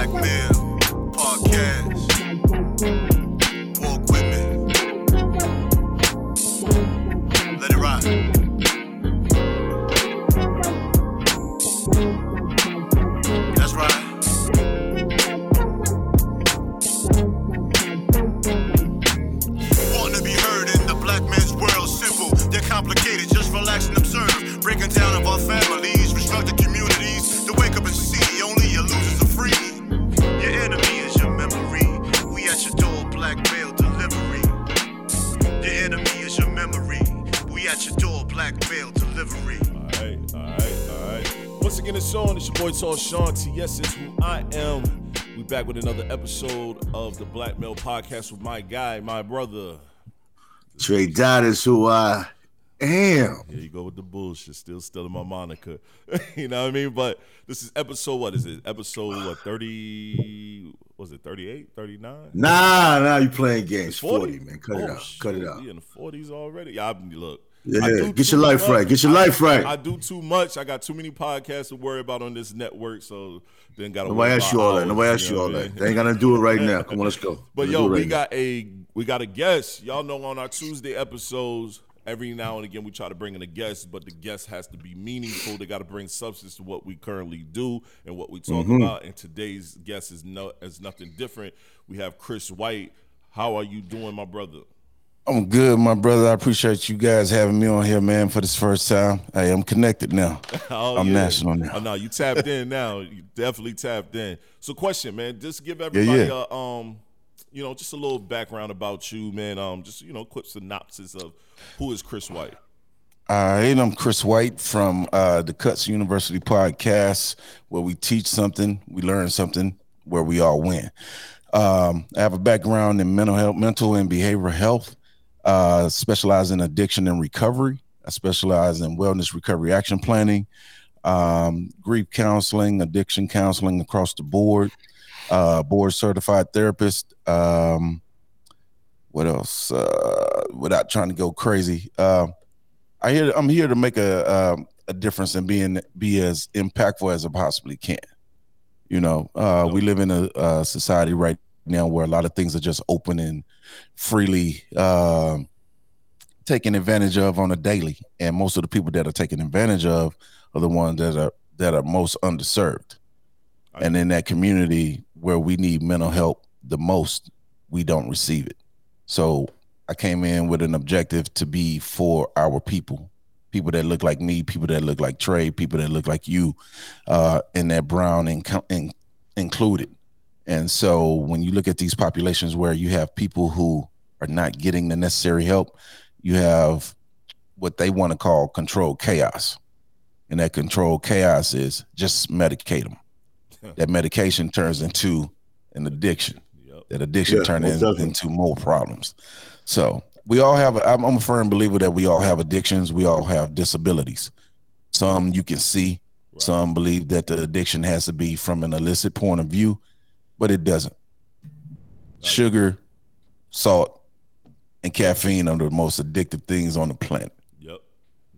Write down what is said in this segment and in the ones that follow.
Black Male Podcast. With another episode of the Black Male Podcast with my guy, my brother. Tre-Dot is who I am. Here you go with the bullshit. Still stealing my moniker. you know what I mean? But this is episode, what is it? Episode, what, 30, was it 38, 39? Nah, nah, you playing games. 40, man. Cut it Oh, out. Cut it out. You in the 40s already. Yeah, I, look. Yeah, get your life much. right. Get your I- life right. I do too much. I got too many podcasts to worry about on this network, so then got to Nobody asked you all that. Nobody asked you all that. They ain't gonna do it right now. Come on, let's go. But Let's yo, it we now. got a we got a guest. Y'all know on our Tuesday episodes, every now and again we try to bring in a guest, but the guest has to be meaningful. They got to bring substance to what we currently do and what we talk Mm-hmm. about. And today's guest is no is nothing different. We have Kris White. How are you doing, my brother? I'm good, my brother. I appreciate you guys having me on here, man, for this first time. Hey, I'm connected now. Oh, I'm national now. Oh no, you tapped in now. You definitely tapped in. So, question, man, just give everybody yeah. a um, you know, just a little background about you, man. Um, just you know, quick synopsis of who is Kris White. All right, I'm Kris White from uh, the Cuts University podcast, where we teach something, we learn something, where we all win. Um, I have a background in mental health, mental and behavioral health. Uh, specialize in addiction and recovery. I specialize in wellness recovery action planning, um, grief counseling, addiction counseling across the board. Uh, board certified therapist. Um, what else? Uh, without trying to go crazy. Uh, I here I'm here to make a um, a difference and being be as impactful as I possibly can. You know, uh, we live in a, a society right now where a lot of things are just open and freely um taken advantage of on a daily, and most of the people that are taken advantage of are the ones that are that are most underserved. And in that community where we need mental help the most, we don't receive it. So I came in with an objective to be for our people, people that look like me, people that look like Trey, people that look like you, uh, and that Brown in, in, included. And so when you look at these populations where you have people who are not getting the necessary help, you have what they want to call controlled chaos. And that controlled chaos is just medicate them. that medication turns into an addiction. Yep. That addiction Yeah, turns most in- into more problems. So we all have. I'm, I'm a firm believer that we all have addictions. We all have disabilities. Some you can see. Some believe that the addiction has to be from an illicit point of view, but it doesn't. Sugar, salt, and caffeine are the most addictive things on the planet. Yep.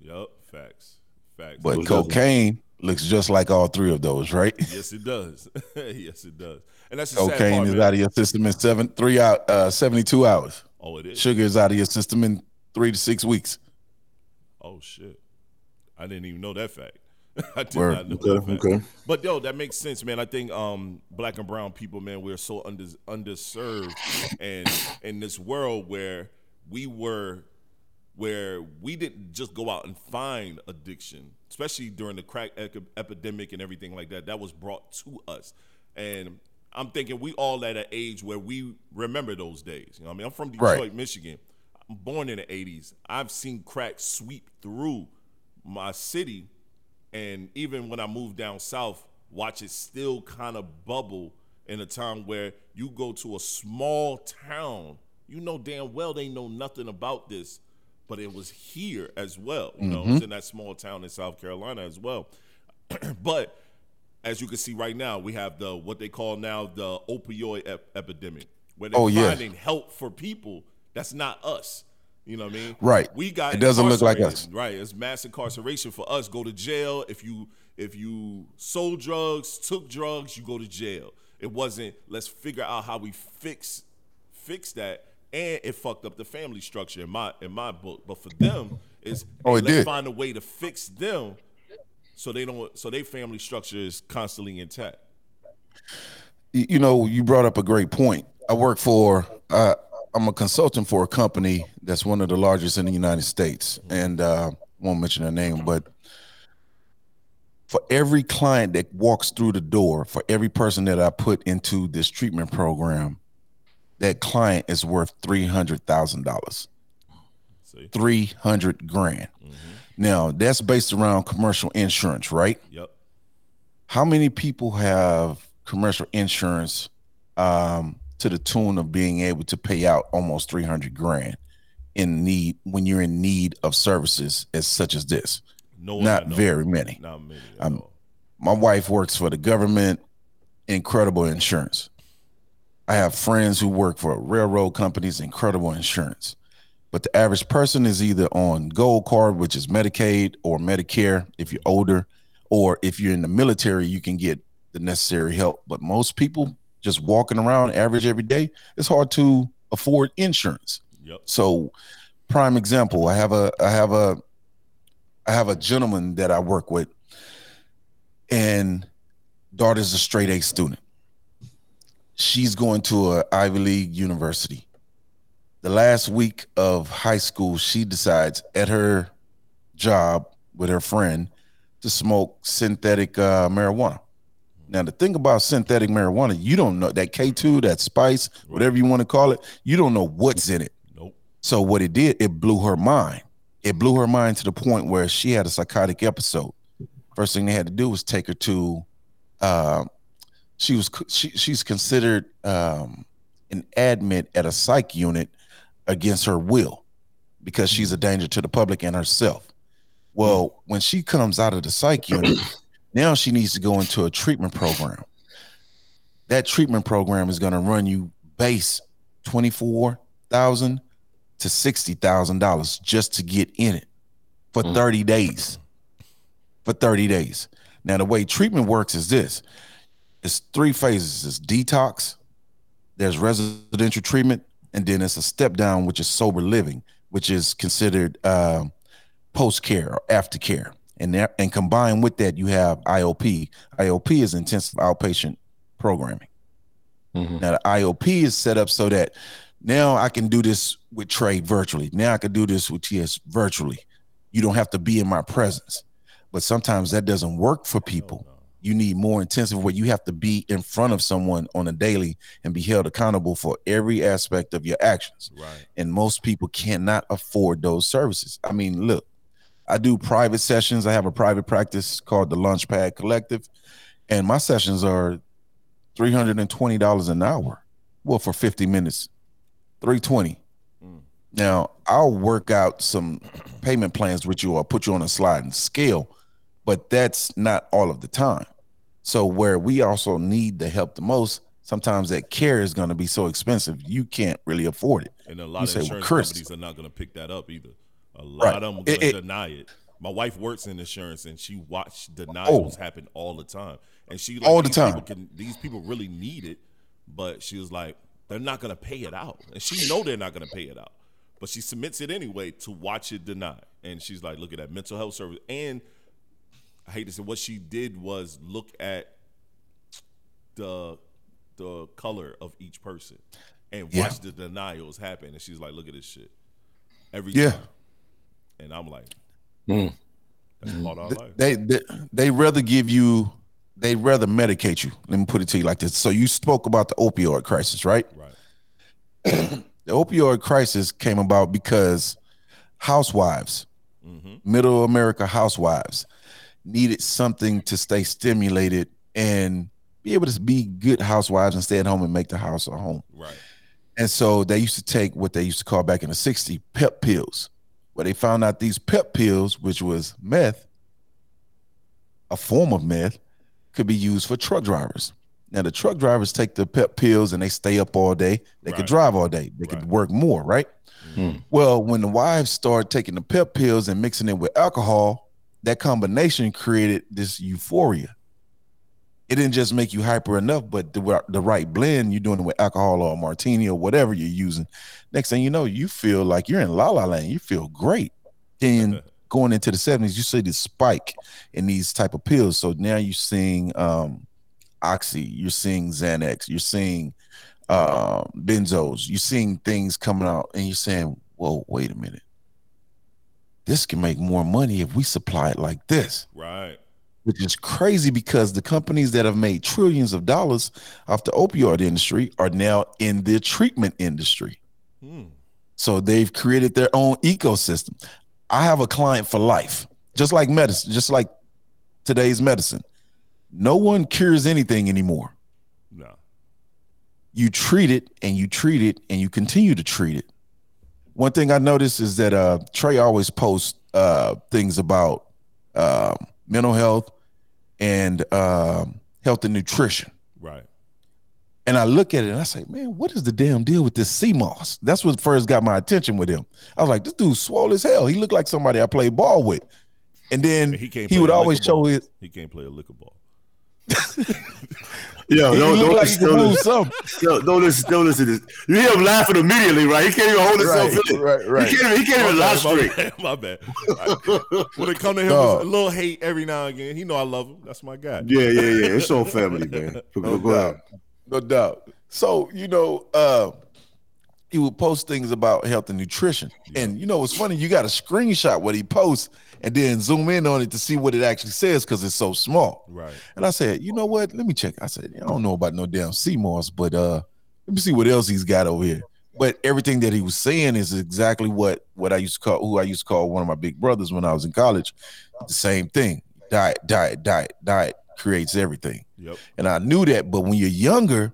Yep. Facts. Facts. But cocaine looks just like all three of those, right? yes, it does. yes, it does. And that's Cocaine part, is man. out of your system in seven, three out, uh, seventy-two hours. Oh, it is. Sugar is out of your system in three to six weeks. Oh shit. I didn't even know that fact. I did Word. not know Okay, that okay. But yo, that makes sense, man. I think um, black and brown people, man, we're so under, underserved, and in this world where we were, where we didn't just go out and find addiction, especially during the crack ec- epidemic and everything like that. That was brought to us, and I'm thinking we all at an age where we remember those days. You know, I mean, I'm from Detroit, Right. Michigan. I'm born in the '80s. I've seen crack sweep through my city and even when I moved down south, watch it still kind of bubble in a time where you go to a small town, you know damn well they know nothing about this, but it was here as well. You know, it was mm-hmm. in that small town in South Carolina as well. but as you can see right now, we have the what they call now the opioid ep- epidemic, where they're Oh, yeah. finding help for people that's not us. You know what I mean? Right. We got It doesn't look like us. Right. It's mass incarceration for us. Go to jail. If you if you sold drugs, took drugs, you go to jail. It wasn't let's figure out how we fix fix that, and it fucked up the family structure in my in my book. But for them, is Oh, it let's did. find a way to fix them so they don't so their family structure is constantly intact. You know, you brought up a great point. I work for, uh, I'm a consultant for a company that's one of the largest in the United States, and uh, won't mention their name, but for every client that walks through the door, for every person that I put into this treatment program, that client is worth three hundred thousand dollars. Three hundred grand. Now that's based around commercial insurance, right? Yep. how many people have commercial insurance um, to the tune of being able to pay out almost 300 grand in need when you're in need of services as such as this. No not very many. Not many. Um, my wife works for the government. Incredible insurance. I have friends who work for railroad companies. Incredible insurance. But the average person is either on gold card which is medicaid or medicare if you're older or if you're in the military you can get the necessary help. But most people just walking around average every day it's hard to afford insurance. Yep. so prime example i have a i have a i have a gentleman that i work with and daughter's a straight a student. She's going to a ivy league university. The last week of high school she decides at her job with her friend to smoke synthetic uh, marijuana now the thing about synthetic marijuana you don't know that k2 that spice whatever you want to call it you don't know what's in it Nope. so what it did, it blew her mind. It blew her mind to the point where she had a psychotic episode. First thing they had to do was take her to. Uh, she was she, she's considered um, an admit at a psych unit against her will because she's a danger to the public and herself. Well, when she comes out of the psych unit, now she needs to go into a treatment program. That treatment program is going to run you base twenty four thousand to sixty thousand dollars just to get in it for thirty days. For thirty days. Now the way treatment works is this: it's three phases. It's detox, there's residential treatment, and then it's a step down, which is sober living, which is considered um, post care or aftercare. And that, and combined with that, you have IOP. IOP is intensive outpatient programming. Mm-hmm. Now the IOP is set up so that now I can do this with Trey virtually. Now I can do this with TS virtually. You don't have to be in my presence. But sometimes that doesn't work for people. You need more intensive where you have to be in front of someone on a daily and be held accountable for every aspect of your actions. Right. And most people cannot afford those services. I mean, look, I do private sessions. I have a private practice called the Launchpad Collective, and my sessions are three hundred and twenty dollars an hour. Well, for fifty minutes, three twenty. Mm. Now I'll work out some payment plans with you or put you on a sliding scale, but that's not all of the time. So where we also need the help the most, sometimes that care is going to be so expensive you can't really afford it. And a You lot say, of well, insurance Chris- companies are not going to pick that up either. A lot Right. of them are going to deny it. My wife works in insurance, and she watched Oh. denials happen all the time. And she like, All the time. people Can, these people really need it, but she was like, they're not going to pay it out, and she know they're not going to pay it out, but she submits it anyway to watch it denied. And she's like, look at that mental health service. And I hate to say, what she did was look at the the color of each person and Yeah. watch the denials happen. And she's like, look at this shit every Yeah. time. And I'm like, mm. that's part of our life. They, they they rather give you they rather medicate you. Let me put it to you like this. So you spoke about the opioid crisis, right? Right. The opioid crisis came about because housewives, mm-hmm. middle America housewives, needed something to stay stimulated and be able to be good housewives and stay at home and make the house a home. Right. And so they used to take what they used to call back in the 60s pep pills, where they found out these pep pills, which was meth, a form of meth, could be used for truck drivers. Now, the truck drivers take the pep pills and they stay up all day. They Right. could drive all day. They Right. could work more, right? Hmm. Well, when the wives started taking the pep pills and mixing it with alcohol, that combination created this euphoria. It didn't just make you hyper enough, but the the right blend, you're doing it with alcohol or martini or whatever you're using. Next thing you know, you feel like you're in la la land. You feel great. Then going into the 70s, you see the spike in these type of pills. So now you're seeing um, oxy, you're seeing Xanax, you're seeing uh, benzos, you're seeing things coming out, and you're saying, "Whoa, wait a minute." This can make more money if we supply it like this. Right which is crazy because the companies that have made trillions of dollars off the opioid industry are now in the treatment industry. Hmm. So they've created their own ecosystem. I have a client for life, just like medicine, just like today's medicine. No one cures anything anymore. No. You treat it and you treat it and you continue to treat it. One thing I noticed is that uh, Trey always posts uh, things about um, mental health, and um, health and nutrition. Right. And I look at it and I say, man, what is the damn deal with this sea moss? That's what first got my attention with him. I was like, this dude swole as hell. He looked like somebody I played ball with. And then he, he would always show his. He can't play a liquor ball. Yo, don't, don't, like listen, don't, listen, yo, don't listen, don't listen to this. You hear him laughing immediately, right? He can't even hold himself right, in. Right, right. He can't, he can't even laugh straight. My bad. My bad. when it come to him, a little hate every now and again. He know I love him. That's my guy. Yeah, yeah, yeah. It's all family, man. no go doubt. Ahead. No doubt. So you know, uh, he would post things about health and nutrition, yeah. and you know, it's funny. You got a screenshot what he posts and then zoom in on it to see what it actually says because it's so small. Right. And I said, you know what? Let me check. I said, I don't know about no damn sea moss, but uh, let me see what else he's got over here. But everything that he was saying is exactly what what I used to call who I used to call one of my big brothers when I was in college. The same thing. Diet, diet, diet, diet creates everything. Yep. And I knew that, but when you're younger,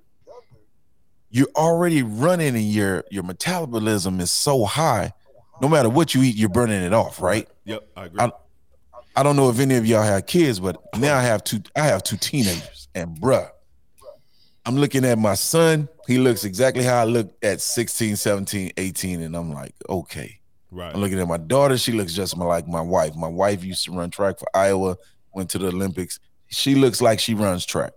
you're already running and your your metabolism is so high no matter what you eat, you're burning it off, right? Yep, I agree. I, I don't know if any of y'all have kids, but now I have two. I have two teenagers, and bruh, I'm looking at my son. He looks exactly how I looked at 16, 17, 18, and I'm like, okay. Right. I'm looking at my daughter. She looks just like my wife. My wife used to run track for Iowa. Went to the Olympics. She looks like she runs track,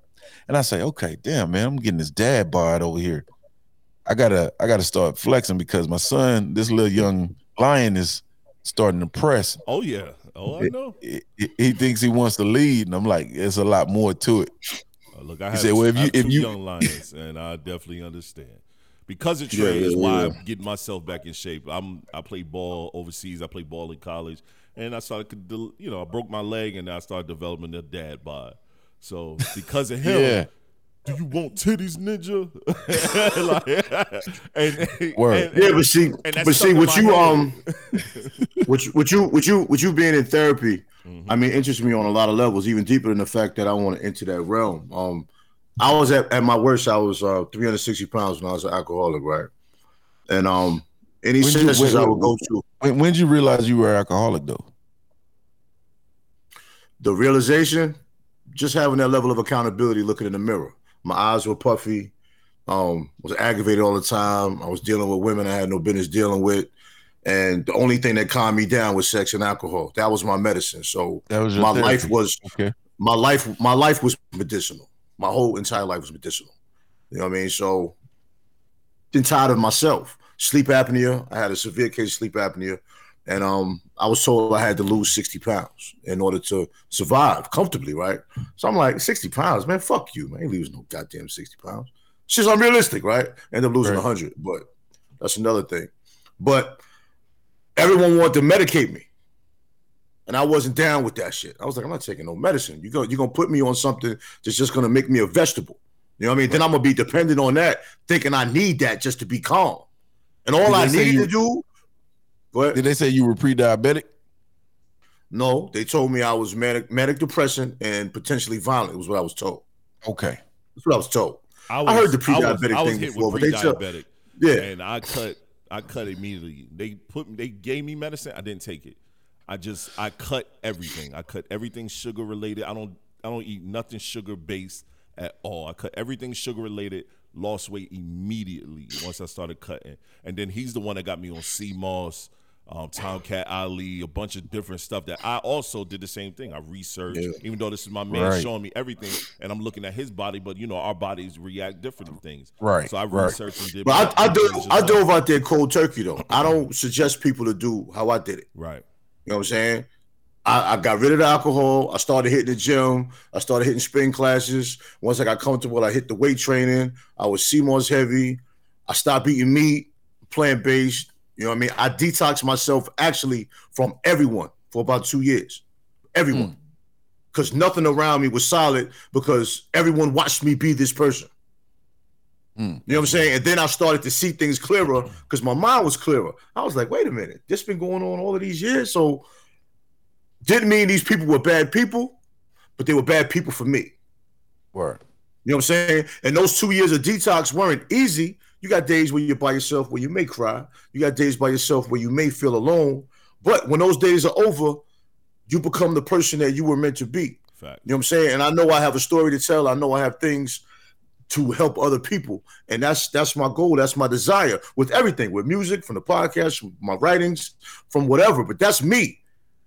and I say, okay, damn man, I'm getting this dad bod over here. I gotta, I gotta start flexing because my son, this little young Lion is starting to press. Oh yeah. Oh, I know. He, he, he thinks he wants to lead, and I'm like, there's a lot more to it. Uh, look, I have, said, well, if you, if you young lions, and I definitely understand. Because of Trey yeah, is why yeah. I'm getting myself back in shape. I'm I play ball overseas. I play ball in college, and I started, you know, I broke my leg, and I started developing the dad bod. So because of him, yeah do you want titties, ninja? like, and, Word. And, yeah, but see, but see, what you um, what you, what you, what you, what you being in therapy, mm-hmm. I mean, interests me on a lot of levels, even deeper than the fact that I want to enter that realm. Um, I was at, at my worst, I was uh 360 pounds when I was an alcoholic, right? And um, any when sessions I would go to. When when did you realize you were an alcoholic though? The realization, just having that level of accountability, looking in the mirror my eyes were puffy. Um, was aggravated all the time. I was dealing with women I had no business dealing with. And the only thing that calmed me down was sex and alcohol. That was my medicine. So that was my therapy. life was okay. my life, my life was medicinal. My whole entire life was medicinal. You know what I mean? So been tired of myself. Sleep apnea. I had a severe case of sleep apnea. And um, I was told I had to lose 60 pounds in order to survive comfortably, right? So I'm like, 60 pounds, man, fuck you, man. I ain't losing no goddamn 60 pounds. It's just unrealistic, right? End up losing right. 100, but that's another thing. But everyone wanted to medicate me. And I wasn't down with that shit. I was like, I'm not taking no medicine. You're going you're gonna put me on something that's just gonna make me a vegetable. You know what I mean? Right. Then I'm gonna be dependent on that, thinking I need that just to be calm. And all I needed you- to do what? Did they say you were pre-diabetic? No, they told me I was manic, manic depression and potentially violent. Was what I was told. Okay, that's what I was told. I, was, I heard the pre-diabetic I was, I was thing before, but they diabetic. Yeah, and I cut. I cut immediately. They put. They gave me medicine. I didn't take it. I just. I cut everything. I cut everything sugar related. I don't. I don't eat nothing sugar based at all. I cut everything sugar related. Lost weight immediately once I started cutting, and then he's the one that got me on sea moss um, Tongkat Ali, a bunch of different stuff that I also did the same thing. I researched, Yeah. even though this is my man Right. showing me everything, and I'm looking at his body, but you know our bodies react different to things. Right, So I right. researched and did. But my I, I diligence I dove out there cold turkey though. I don't suggest people to do how I did it. Right. You know what I'm saying? I, I got rid of the alcohol. I started hitting the gym. I started hitting spin classes. Once I got comfortable, I hit the weight training. I was sea moss heavy. I stopped eating meat, plant based. You know what I mean? I detoxed myself actually from everyone for about two years. Everyone. Because nothing around me was solid because everyone watched me be this person. Mm. You know what I'm saying? And then I started to see things clearer because my mind was clearer. I was like, wait a minute, this been going on all of these years. So didn't mean these people were bad people, but they were bad people for me. Word. You know what I'm saying? And those two years of detox weren't easy. You got days where you're by yourself where you may cry. You got days by yourself where you may feel alone. But when those days are over, you become the person that you were meant to be. Fact. You know what I'm saying? And I know I have a story to tell. I know I have things to help other people. And that's that's my goal. That's my desire with everything, with music, from the podcast, my writings, from whatever. But that's me.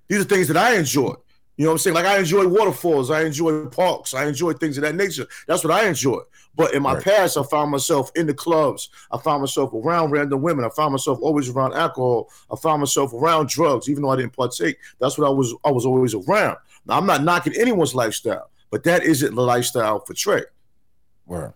These are things that I enjoy. You know what I'm saying? Like I enjoy waterfalls, I enjoy parks, I enjoy things of that nature. That's what I enjoy. But in my Right. past, I found myself in the clubs. I found myself around random women. I found myself always around alcohol. I found myself around drugs, even though I didn't partake. That's what I was. I was always around. Now I'm not knocking anyone's lifestyle, but that isn't the lifestyle for Trey. Word.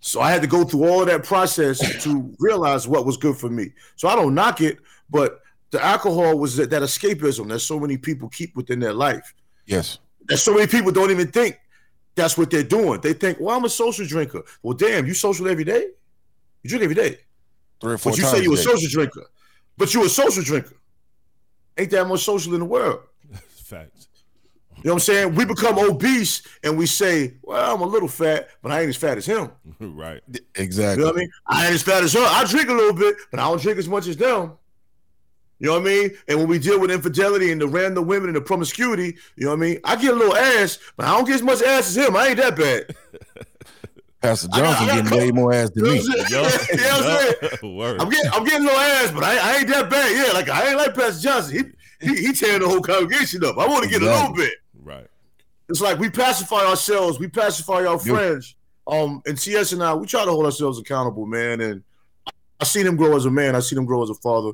So I had to go through all that process to realize what was good for me. So I don't knock it, but the alcohol was that, that escapism that so many people keep within their life. Yes. That so many people don't even think that's what they're doing. They think, well, I'm a social drinker. Well, damn, you social every day? You drink every day. Three or four But you say you're a social drinker. But you're a social drinker. Ain't that much social in the world. Facts. You know what I'm saying? We become obese and we say, well, I'm a little fat, but I ain't as fat as him. right. Exactly. You know what I mean? I ain't as fat as her. I drink a little bit, but I don't drink as much as them. You know what I mean? And when we deal with infidelity and the random women and the promiscuity, you know what I mean? I get a little ass, but I don't get as much ass as him. I ain't that bad. Pastor Johnson got getting way more ass than me. I'm? You know what I'm saying? Word. I'm getting, I'm getting a little ass, but I, I ain't that bad. Yeah, like I ain't like Pastor Johnson. He he, he tearing the whole congregation up. I want to get a little bit. right. It's like we pacify ourselves, we pacify our Yeah. friends. Um, and TS and I, we try to hold ourselves accountable, man. And I seen him grow as a man. I seen him grow as a father.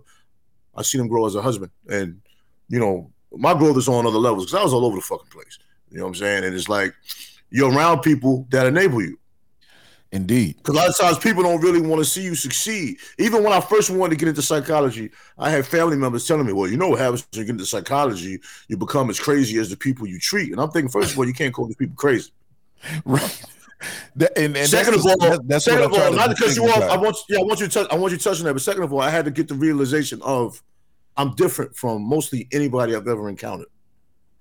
I seen him grow as a husband. And you know, my growth is on other levels because I was all over the fucking place. You know what I'm saying? And it's like you're around people that enable you. Indeed. Because a lot of times people don't really want to see you succeed. Even when I first wanted to get into psychology, I had family members telling me, well, you know what happens when you get into psychology? You become as crazy as the people you treat. And I'm thinking, first of all, you can't call these people crazy. Right. That- and, and second of all, that's, that's second of I all, not to cut you off, I want yeah, I want you to touch, I want you to touch on that. But second of all, I had to get the realization of I'm different from mostly anybody I've ever encountered,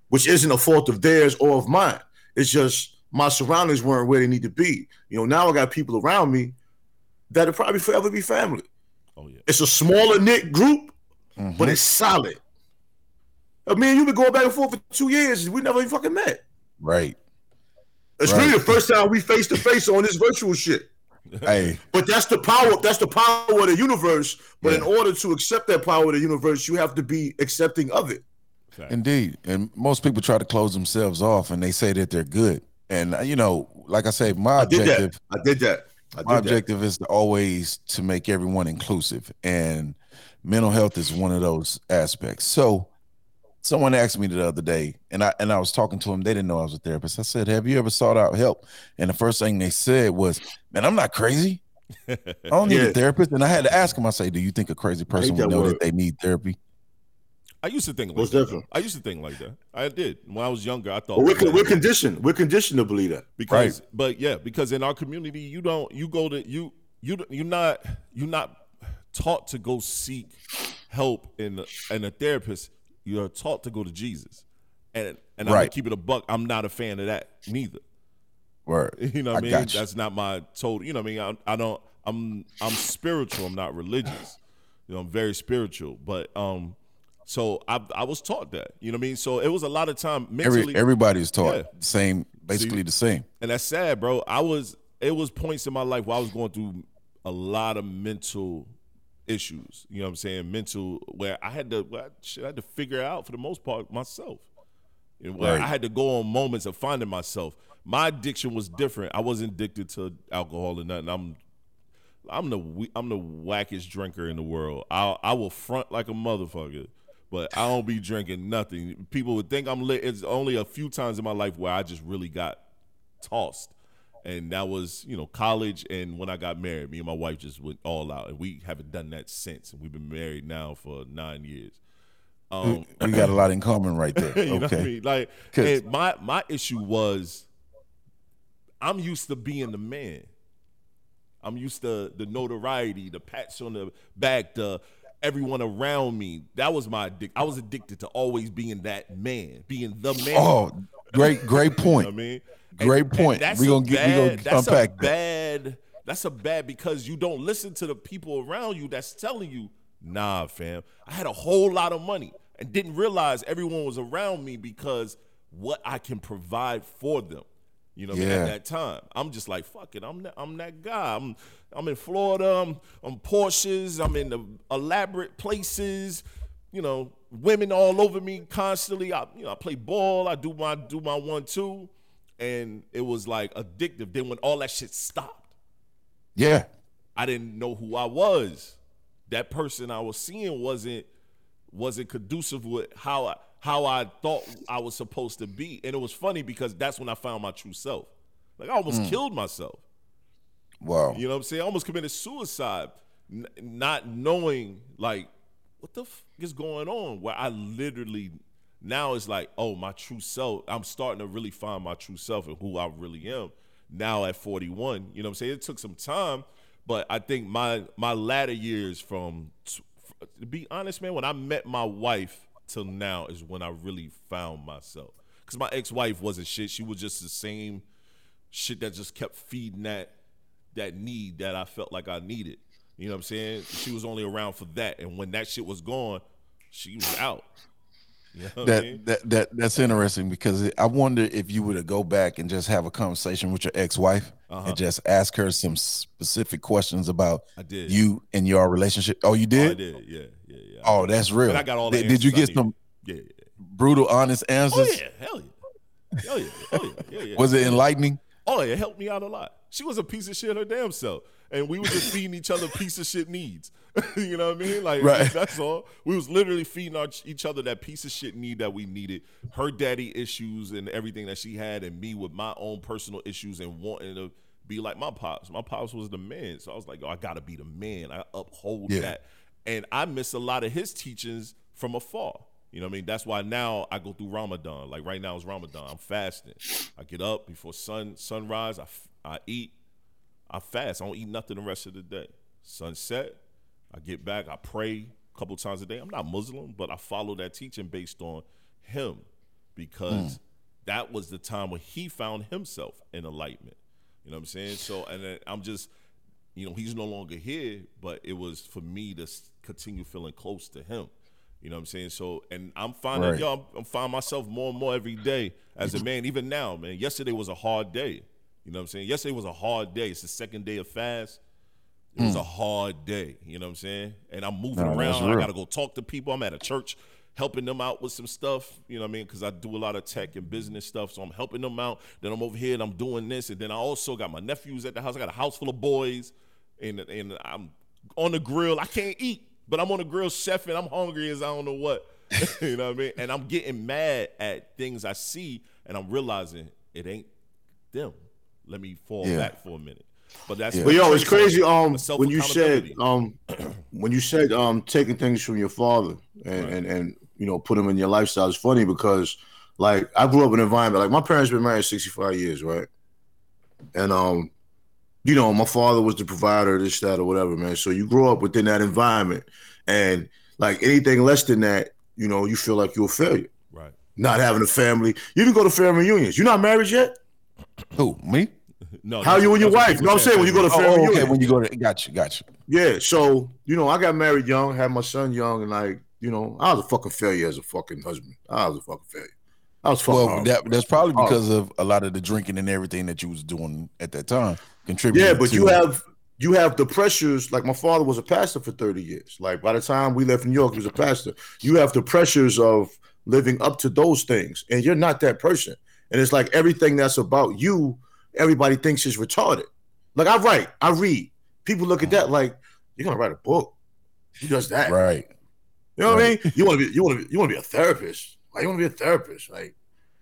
which isn't a fault of theirs or of mine. It's just my surroundings weren't where they need to be. You know, now I got people around me that'll probably forever be family. Oh yeah. It's a smaller knit group, Mhm. but it's solid. I mean, you've been going back and forth for two years, we never even fucking met. right. It's Right. really the first time we face to face on this virtual shit. Hey, But that's the power. That's the power of the universe. But in order to accept that power of the universe, you have to be accepting of it. Indeed. And most people try to close themselves off and they say that they're good. And you know, like I say, my I did objective that. I did that. I did my that. objective is to always to make everyone inclusive and mental health is one of those aspects so someone asked me the other day and i and i was talking to them they didn't know i was a therapist i said have you ever sought out help and the first thing they said was man i'm not crazy i don't need Yeah. a therapist and i had to ask them i say do you think a crazy person would know word. that they need therapy I used to think like Most that. definitely. I used to think like that. I did. When I was younger, I thought But we're, like we're conditioned. We're conditioned to believe that. because but yeah because in our community you don't you go to you you you're not you're not taught to go seek help in a, in a therapist you're taught to go to jesus. And and i'm gonna keep it a buck. I'm not a fan of that neither. Word. You know what i, mean? you. that's not my total you know what i mean? I, I don't i'm i'm spiritual. I'm not religious. You know i'm very spiritual. But um so i i was taught that. You know what i mean? So it was a lot of time mentally Every, everybody is taught Yeah. same basically the same. And that's sad, bro. I was it was points in my life where I was going through a lot of mental issues. You know what I'm saying? Mental where I had to well, shit, I had to figure out for the most part myself. You know, where Right. I had to go on moments of finding myself. My addiction was different. I wasn't addicted to alcohol or nothing. I'm I'm the I'm the wackest drinker in the world. I I will front like a motherfucker, but I don't be drinking nothing. People would think I'm lit. It's only a few times in my life where I just really got tossed, and that was you know college and when I got married. Me and my wife just went all out, and we haven't done that since. And we've been married now for nine years. Um, we got a lot in common right there. what I Okay. mean? Like, and my my issue was, I'm used to being the man. I'm used to the notoriety, the pats on the back, the everyone around me. That was my addic. I was addicted to always being that man, being the man. Oh, great, great You know point. what I mean, Great point. that's We a gonna get- we gonna bad- that's unpack a that. bad. That's a bad because you don't listen to the people around you that's telling you, nah, fam. I had a whole lot of money and didn't realize everyone was around me because what I can provide for them. You know, what I mean? Yeah. at that time, I'm just like, fuck it. I'm that, I'm that guy. I'm I'm in Florida. I'm I'm Porsches. I'm in the elaborate places. You know, women all over me constantly. I you know I play ball. I do my do my one two, and it was like addictive. Then when all that shit stopped, Yeah. I didn't know who I was. That person I was seeing wasn't wasn't conducive with how I how I thought I was supposed to be. And it was funny because that's when I found my true self. Like I almost hmm. killed myself. Wow. You know what I'm saying? I almost committed suicide, n- not knowing like what the f- is going on. Where I literally now it's like, oh, my true self. I'm starting to really find my true self and who I really am now at 41. You know what I'm saying? It took some time, but I think my my latter years from to be honest, man, when I met my wife till now is when I really found myself. Cause my ex-wife wasn't shit. She was just the same shit that just kept feeding that that need that I felt like I needed. You know what I'm saying? She was only around for that, and when that shit was gone, she was out. You know what I mean? That, that that that's interesting because I wonder if you were to go back and just have a conversation with your ex-wife Uh-huh. and just ask her some specific questions about did. you and your relationship. Oh, you Oh, I did? did. Yeah, yeah, yeah. Oh, that's real. And I got all Did, did you get some. Yeah, yeah. brutal, honest answers? Oh yeah, hell yeah, hell yeah, hell yeah, yeah, yeah. Was it enlightening? Oh, it helped me out a lot. She was a piece of shit her damn self. And we were just feeding each other piece of shit needs. you know what I mean? Like Right. that's all. We was literally feeding our, each other that piece of shit need that we needed. Her daddy issues and everything that she had, and me with my own personal issues and wanting to be like my pops. My pops was the man. So I was like, oh, I gotta be the man. I uphold Yeah. that. And I miss a lot of his teachings from afar. You know what I mean? That's why now I go through Ramadan. Like right now it's Ramadan. I'm fasting. I get up before sun sunrise. I, I eat. I fast. I don't eat nothing the rest of the day. Sunset. I get back. I pray a couple times a day. I'm not Muslim, but I follow that teaching based on him because mm. that was the time when he found himself in enlightenment. You know what I'm saying? So, and then I'm just, you know, he's no longer here, but it was for me to continue feeling close to him. You know what I'm saying? So, and I'm finding, Right. yo, I'm, I'm finding myself more and more every day as a man. Even now, man. Yesterday was a hard day. You know what I'm saying? Yesterday was a hard day. It's the second day of fast. It was hmm. a hard day. You know what I'm saying? And I'm moving No, around. I got to go talk to people. I'm at a church helping them out with some stuff. You know what I mean? Because I do a lot of tech and business stuff. So I'm helping them out. Then I'm over here and I'm doing this. And then I also got my nephews at the house. I got a house full of boys. And, and I'm on the grill. I can't eat, but I'm on the grill chefing. I'm hungry as I don't know what. you know what I mean? And I'm getting mad at things I see. And I'm realizing it ain't them. Let me fall Yeah. back for a minute. But that's Yeah. But yo, it's crazy. Um, when you said um, when you said um, taking things from your father and Right. and and you know put them in your lifestyle is funny because like I grew up in an environment like my parents been married sixty five years, right? And um, you know, my father was the provider, this, that, or whatever, man. So you grow up within that environment, and like anything less than that, you know, you feel like you're a failure. right. Not having a family, you even go to family reunions. You're not married yet. Who? Me? No, How that's- you and your wife? you No, I'm saying when you go to Oh, okay. reunions. When you go to, got you, got you. Yeah, so you know, I got married young, had my son young, and like, you know, I was a fucking failure as a fucking husband. I was a fucking failure. I was fucking. Well, that that's probably because of a lot of the drinking and everything that you was doing at that time contributing. yeah, but to, you have you have the pressures. Like my father was a pastor for 30 years. Like by the time we left New York, he was a pastor. You have the pressures of living up to those things, and you're not that person. And it's like everything that's about you, everybody thinks is retarded. Like I write, I read. People look at that mm. like you're gonna write a book. He does that, Right. You know what Right. I mean? You want to be, you want to, be, you want to be a therapist. Why you want to be a therapist? Like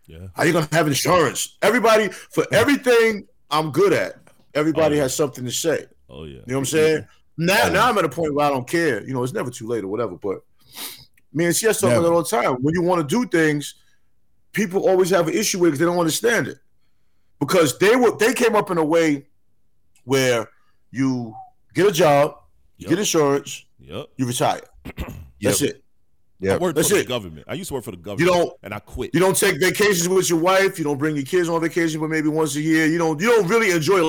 Yeah. how you gonna have insurance? Everybody for everything I'm good at. Everybody Oh, yeah. has something to say. Oh yeah. You know what I'm saying? Now, Yeah. now I'm at a point where I don't care. You know, it's never too late or whatever. But me and CS talk about all the time. When you want to do things, people always have an issue with it because they don't understand it. Because they were they came up in a way where you get a job, you Yep. get insurance, Yep. you retire. That's it. Yeah. I worked That's for the it. government. I used to work for the government. You don't- and I quit. You don't take vacations with your wife. You don't bring your kids on vacation, but maybe once a year. You don't. You don't really enjoy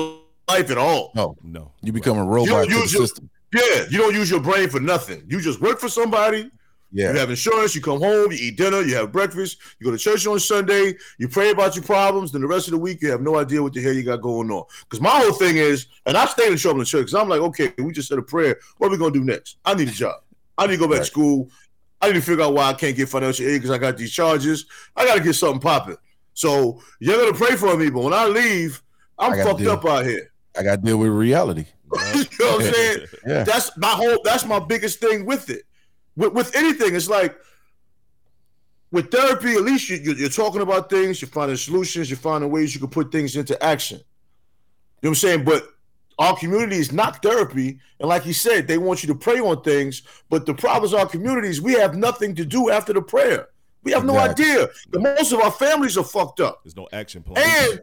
life at all. No, no. you become a robot to the use your- system. Yeah, you don't use your brain for nothing. You just work for somebody. Yeah. You have insurance. You come home. You eat dinner. You have breakfast. You go to church on Sunday. You pray about your problems. Then the rest of the week, you have no idea what the hell you got going on. Because my whole thing is, and I stayed in trouble in church. Because I'm like, okay, we just said a prayer. What are we gonna do next? I need a job. I need to go back Right. to school. I need to figure out why I can't get financial aid because I got these charges. I got to get something popping. So you're gonna pray for me, but when I leave, I'm I fucked deal. up out here. I got to deal with reality. you know what I'm saying? Yeah. That's my whole. That's my biggest thing with it. With, with anything, it's like with therapy. At least you, you're talking about things. You're finding solutions. You're finding ways you can put things into action. You know what I'm saying? But our community is not therapy, and like he said, they want you to pray on things. But the problem is, our communities we have nothing to do after the prayer. We have no idea. The most of our families are fucked up. There's no action plan. And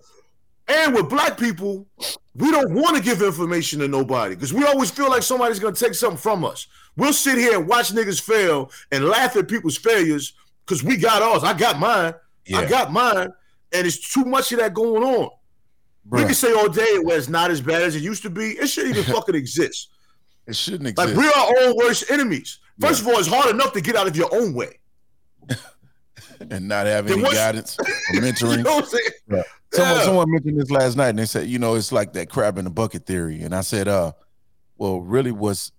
and with black people, we don't want to give information to nobody because we always feel like somebody's gonna take something from us. We'll sit here and watch niggas fail and laugh at people's failures because we got ours. I got mine. I got mine, and it's too much of that going on. We can say all day where it's not as bad as it used to be. It shouldn't even fucking exist. it shouldn't exist. Like we're our own worst enemies. First of all, it's hard enough to get out of your own way. and not have Then any guidance or You mentoring. know what I'm saying? Yeah. Someone, Yeah. someone mentioned this last night, and they said, you know, it's like that crab in the bucket theory. And I said, uh, well, really, what's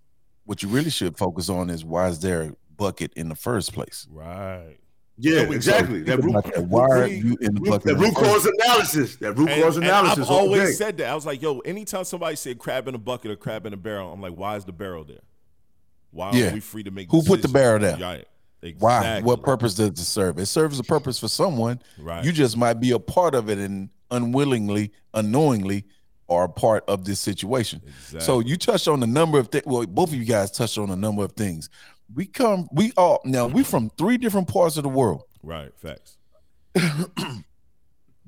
what you really should focus on is why is there a bucket in the first place? right. Yeah, we- exactly. That root, that. Why are you in the root- bucket? that root cause analysis. That root And, cause and analysis. I've always day. said that. I was like, yo, anytime somebody said crab in a bucket or crab in a barrel, I'm like, why is the barrel there? Why Yeah. are we free to make Who put the barrel there? Right. Exactly. Why? What purpose does it serve? It serves a purpose for someone. Right. You just might be a part of it and unwillingly, unknowingly, are a part of this situation. Exactly. So you touched on a number of things. Well, both of you guys touched on a number of things. We come, we all now we from three different parts of the world. right. Facts.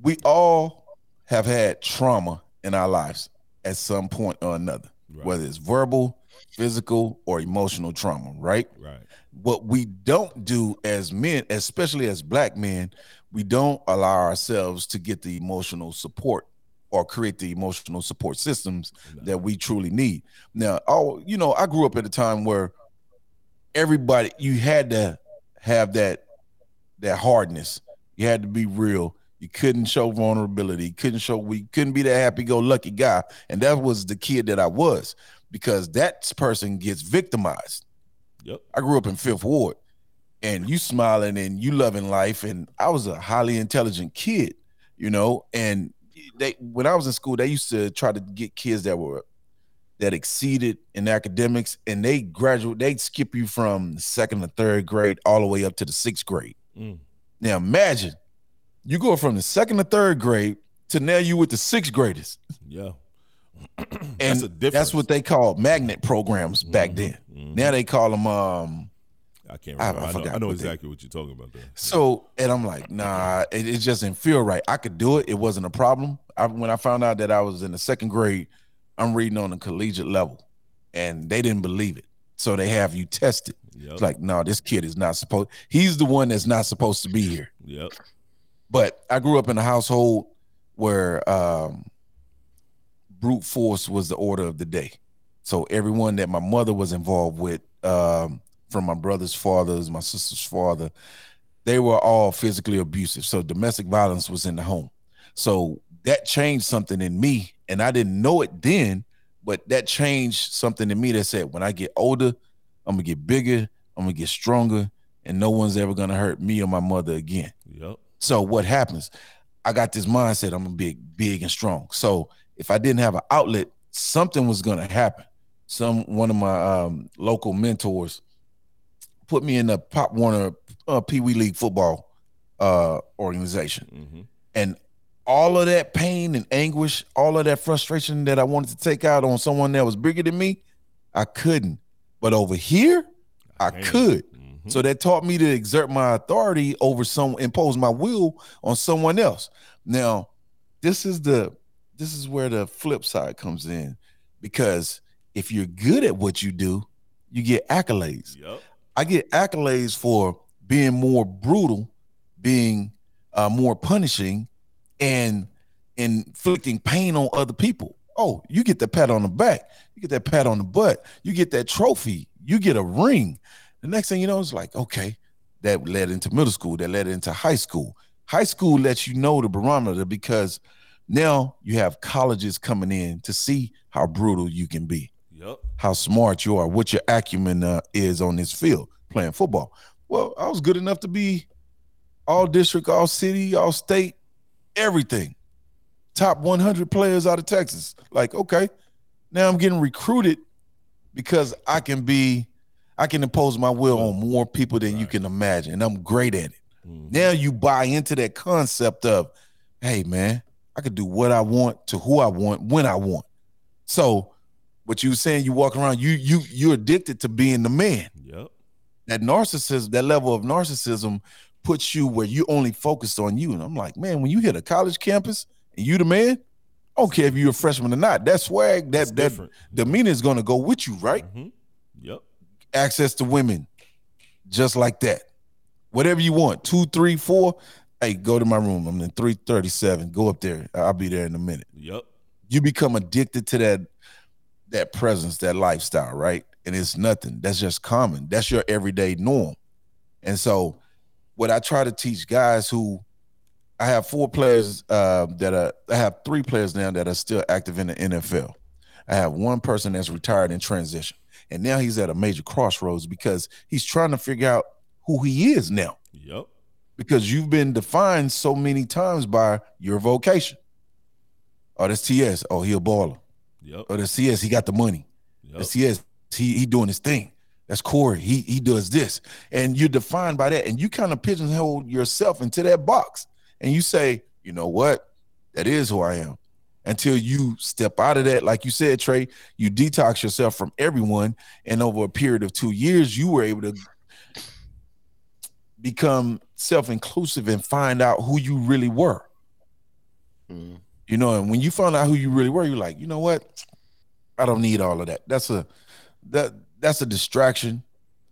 We all have had trauma in our lives at some point or another, Right. whether it's verbal, physical, or emotional trauma, right? Right. What we don't do as men, especially as black men, we don't allow ourselves to get the emotional support or create the emotional support systems that we truly need. Now, oh, you know, I grew up at a time where everybody you had to have that that hardness. You had to be real. You couldn't show vulnerability. You couldn't show we couldn't be that happy-go-lucky guy. And that was the kid that I was because that person gets victimized. Yep. I grew up in Fifth Ward, and you smiling and you loving life, and I was a highly intelligent kid, you know. And they, when I was in school, they used to try to get kids that were that exceeded in academics, and they graduate, they skip you from second to third grade all the way up to the sixth grade. Mm. Now imagine you go from the second to third grade to now you with the sixth graders, Yeah. and That's a that's what they called magnet programs back then. Mhm. Now they call them um I can't I- remember. I I, know, I know what they- exactly what you're talking about there. So, and I'm like, nah, it, it just didn't feel right. I could do it. It wasn't a problem. I, when I found out that I was in the second grade, I'm reading on a collegiate level, and they didn't believe it. So they have you tested. Yep. It's like, no, this kid is not supposed. He's the one that's not supposed to be here. yep. But I grew up in a household where um, brute force was the order of the day. So everyone that my mother was involved with, um, from my brother's fathers, my sister's father, they were all physically abusive. So domestic violence was in the home. So that changed something in me, and I didn't know it then, But that changed something in me that said, when I get older, I'm gonna get bigger, I'm gonna get stronger, and no one's ever gonna hurt me or my mother again. Yep. So what happens? I got this mindset. I'm gonna be big and strong. So if I didn't have an outlet, something was gonna happen. Some one of my um, local mentors put me in the Pop Warner uh, Pee Wee League football uh, organization, hmm and all of that pain and anguish, all of that frustration that I wanted to take out on someone that was bigger than me, I couldn't. But over here, I Damn. could. hmm So that taught me to exert my authority over some, impose my will on someone else. Now, this is the this is where the flip side comes in, because if you're good at what you do, you get accolades. Yep. I get accolades for being more brutal, being uh, more punishing, and inflicting pain on other people. Oh, you get the pat on the back, you get that pat on the butt, you get that trophy, you get a ring. The next thing you know, it's like, okay, that led into middle school, that led into high school. High school lets you know the barometer because now you have colleges coming in to see how brutal you can be Yep. how smart you are, what your acumen uh, is on this field playing football. Well, I was good enough to be all district, all city, all state, everything. Top 100 players out of Texas. Like, okay, now I'm getting recruited because I can be, I can impose my will on more people than you can imagine. And I'm great at it. Mhm. Now you buy into that concept of, hey man, I could do what I want to who I want when I want. So what you were saying, you walk around, you you you're addicted to being the man. Yep. That narcissism, that level of narcissism puts you where you only focused on you. And I'm like, man, when you hit a college campus and you the man, I don't care if you're a freshman or not. That swag, that that different. demeanor is gonna go with you, right? Mhm. Yep. access to women just like that. Whatever you want, two, three, four. Hey, go to my room. I'm in 337. Go up there. I'll be there in a minute. Yep. You become addicted to that that presence, that lifestyle, right? And it's nothing. That's just common. That's your everyday norm. And so what I try to teach guys who I have four players uh, that are I have three players now that are still active in the NFL. I have one person that's retired in transition. And now he's at a major crossroads because he's trying to figure out who he is now Yep. because you've been defined so many times by your vocation. Oh, that's TS. Oh, he a baller. Yep. Oh, that's CS. He got the money. Yep. That's CS. He he doing his thing. That's Corey. He he does this, and you're defined by that, and you kind of pigeonhole yourself into that box, and you say, you know what, that is who I am. Until you step out of that, like you said, Trey, you detox yourself from everyone, and over a period of two years, you were able to become self-inclusive and find out who you really were. Mhm. You know, and when you found out who you really were, you're like, you know what? I don't need all of that. That's a that that's a distraction.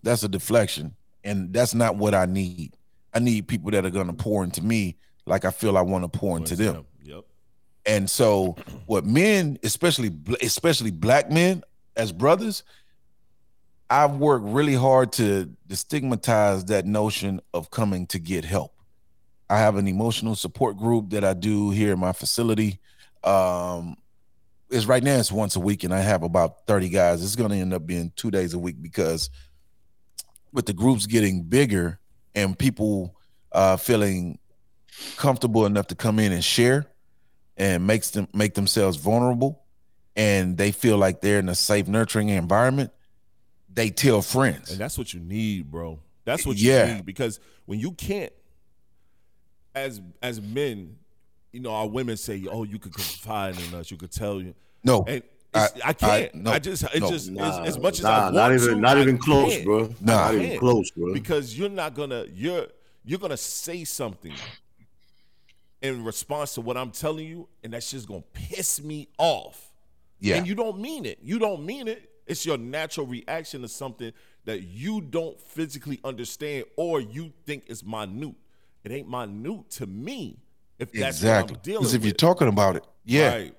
That's a deflection. And that's not what I need. I need people that are gonna pour into me like I feel I want to pour into them. Yep. And so, what men, especially especially black men, as brothers, I've worked really hard to destigmatize that notion of coming to get help. I have an emotional support group that I do here in my facility. Um, it's right now it's once a week, and I have about thirty guys. It's going to end up being two days a week because with the groups getting bigger and people uh, feeling comfortable enough to come in and share and makes them make themselves vulnerable and they feel like they're in a safe nurturing environment they tell friends And that's what you need, bro. That's what you Yeah. need because when you can't, as as men, you know, our women say, "Oh, you could confide in us. You could tell you." no And I, I- can't. I- no, I just, it no. just Nah, as, as much as nah, I want not even to, not I even close, can't. bro. Nah. not even close, bro. because you're not gonna you're you're gonna say something in response to what I'm telling you, and that's just gonna piss me off. yeah And you don't mean it. You don't mean it. It's your natural reaction to something that you don't physically understand or you think is minute. It ain't minute to me if that's exactly what I'm dealing because if with. you're talking about it yeah Right.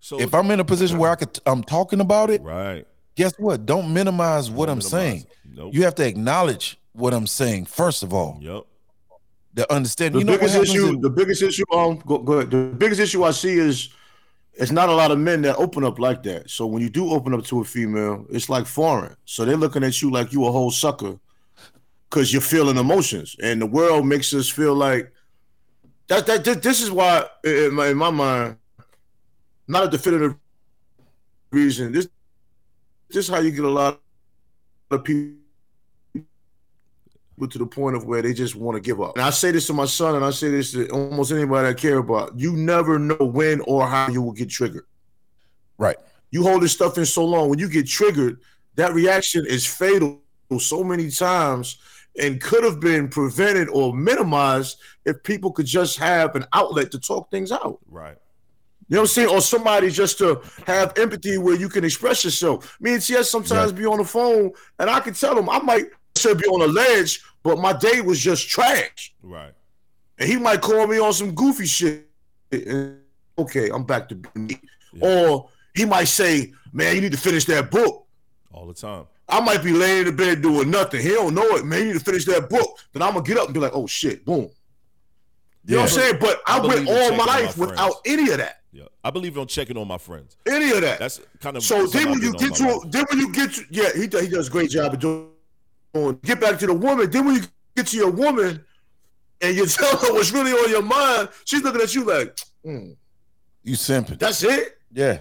So if i'm in a position where i could i'm talking about it right. guess what don't minimize what i'm minimize saying it. Nope. you have to acknowledge what i'm saying first of all Yep. the understand the you know biggest happens issue, in- the biggest issue, um, go, go ahead. The biggest issue I see is it's not a lot of men that open up like that. So when you do open up to a female, it's like foreign. So they're looking at you like you a whole sucker because you're feeling emotions, and the world makes us feel like that. That this is why, in my, in my mind, not a definitive reason. This this is how you get a lot of people to the point of where they just want to give up. And I say this to my son, and I say this to almost anybody I care about. You never know when or how you will get triggered. Right. You hold this stuff in so long, when you get triggered, that reaction is fatal so many times and could have been prevented or minimized if people could just have an outlet to talk things out. Right. You know what I'm saying? Or somebody just to have empathy where you can express yourself. Me and TS sometimes be on the phone and I can tell him I might should be on a ledge, but my day was just trash. Right. And he might call me on some goofy shit. And, okay, I'm back to me. Yeah. Or he might say, man, you need to finish that book. All the time. I might be laying in bed doing nothing. He don't know it, man. You need to finish that book. Then I'm gonna get up and be like, oh shit, boom. You yeah. know what I'm saying? But I, I went all my life my without any of that. Yeah, I believe on checking on my friends. Any of that. That's kind of so. Then when you get to, a, then when you get to, yeah, he he does a great job of doing. Get back to the woman. Then when you get to your woman, and you tell her what's really on your mind, she's looking at you like, mm, you simping. That's it. Yeah.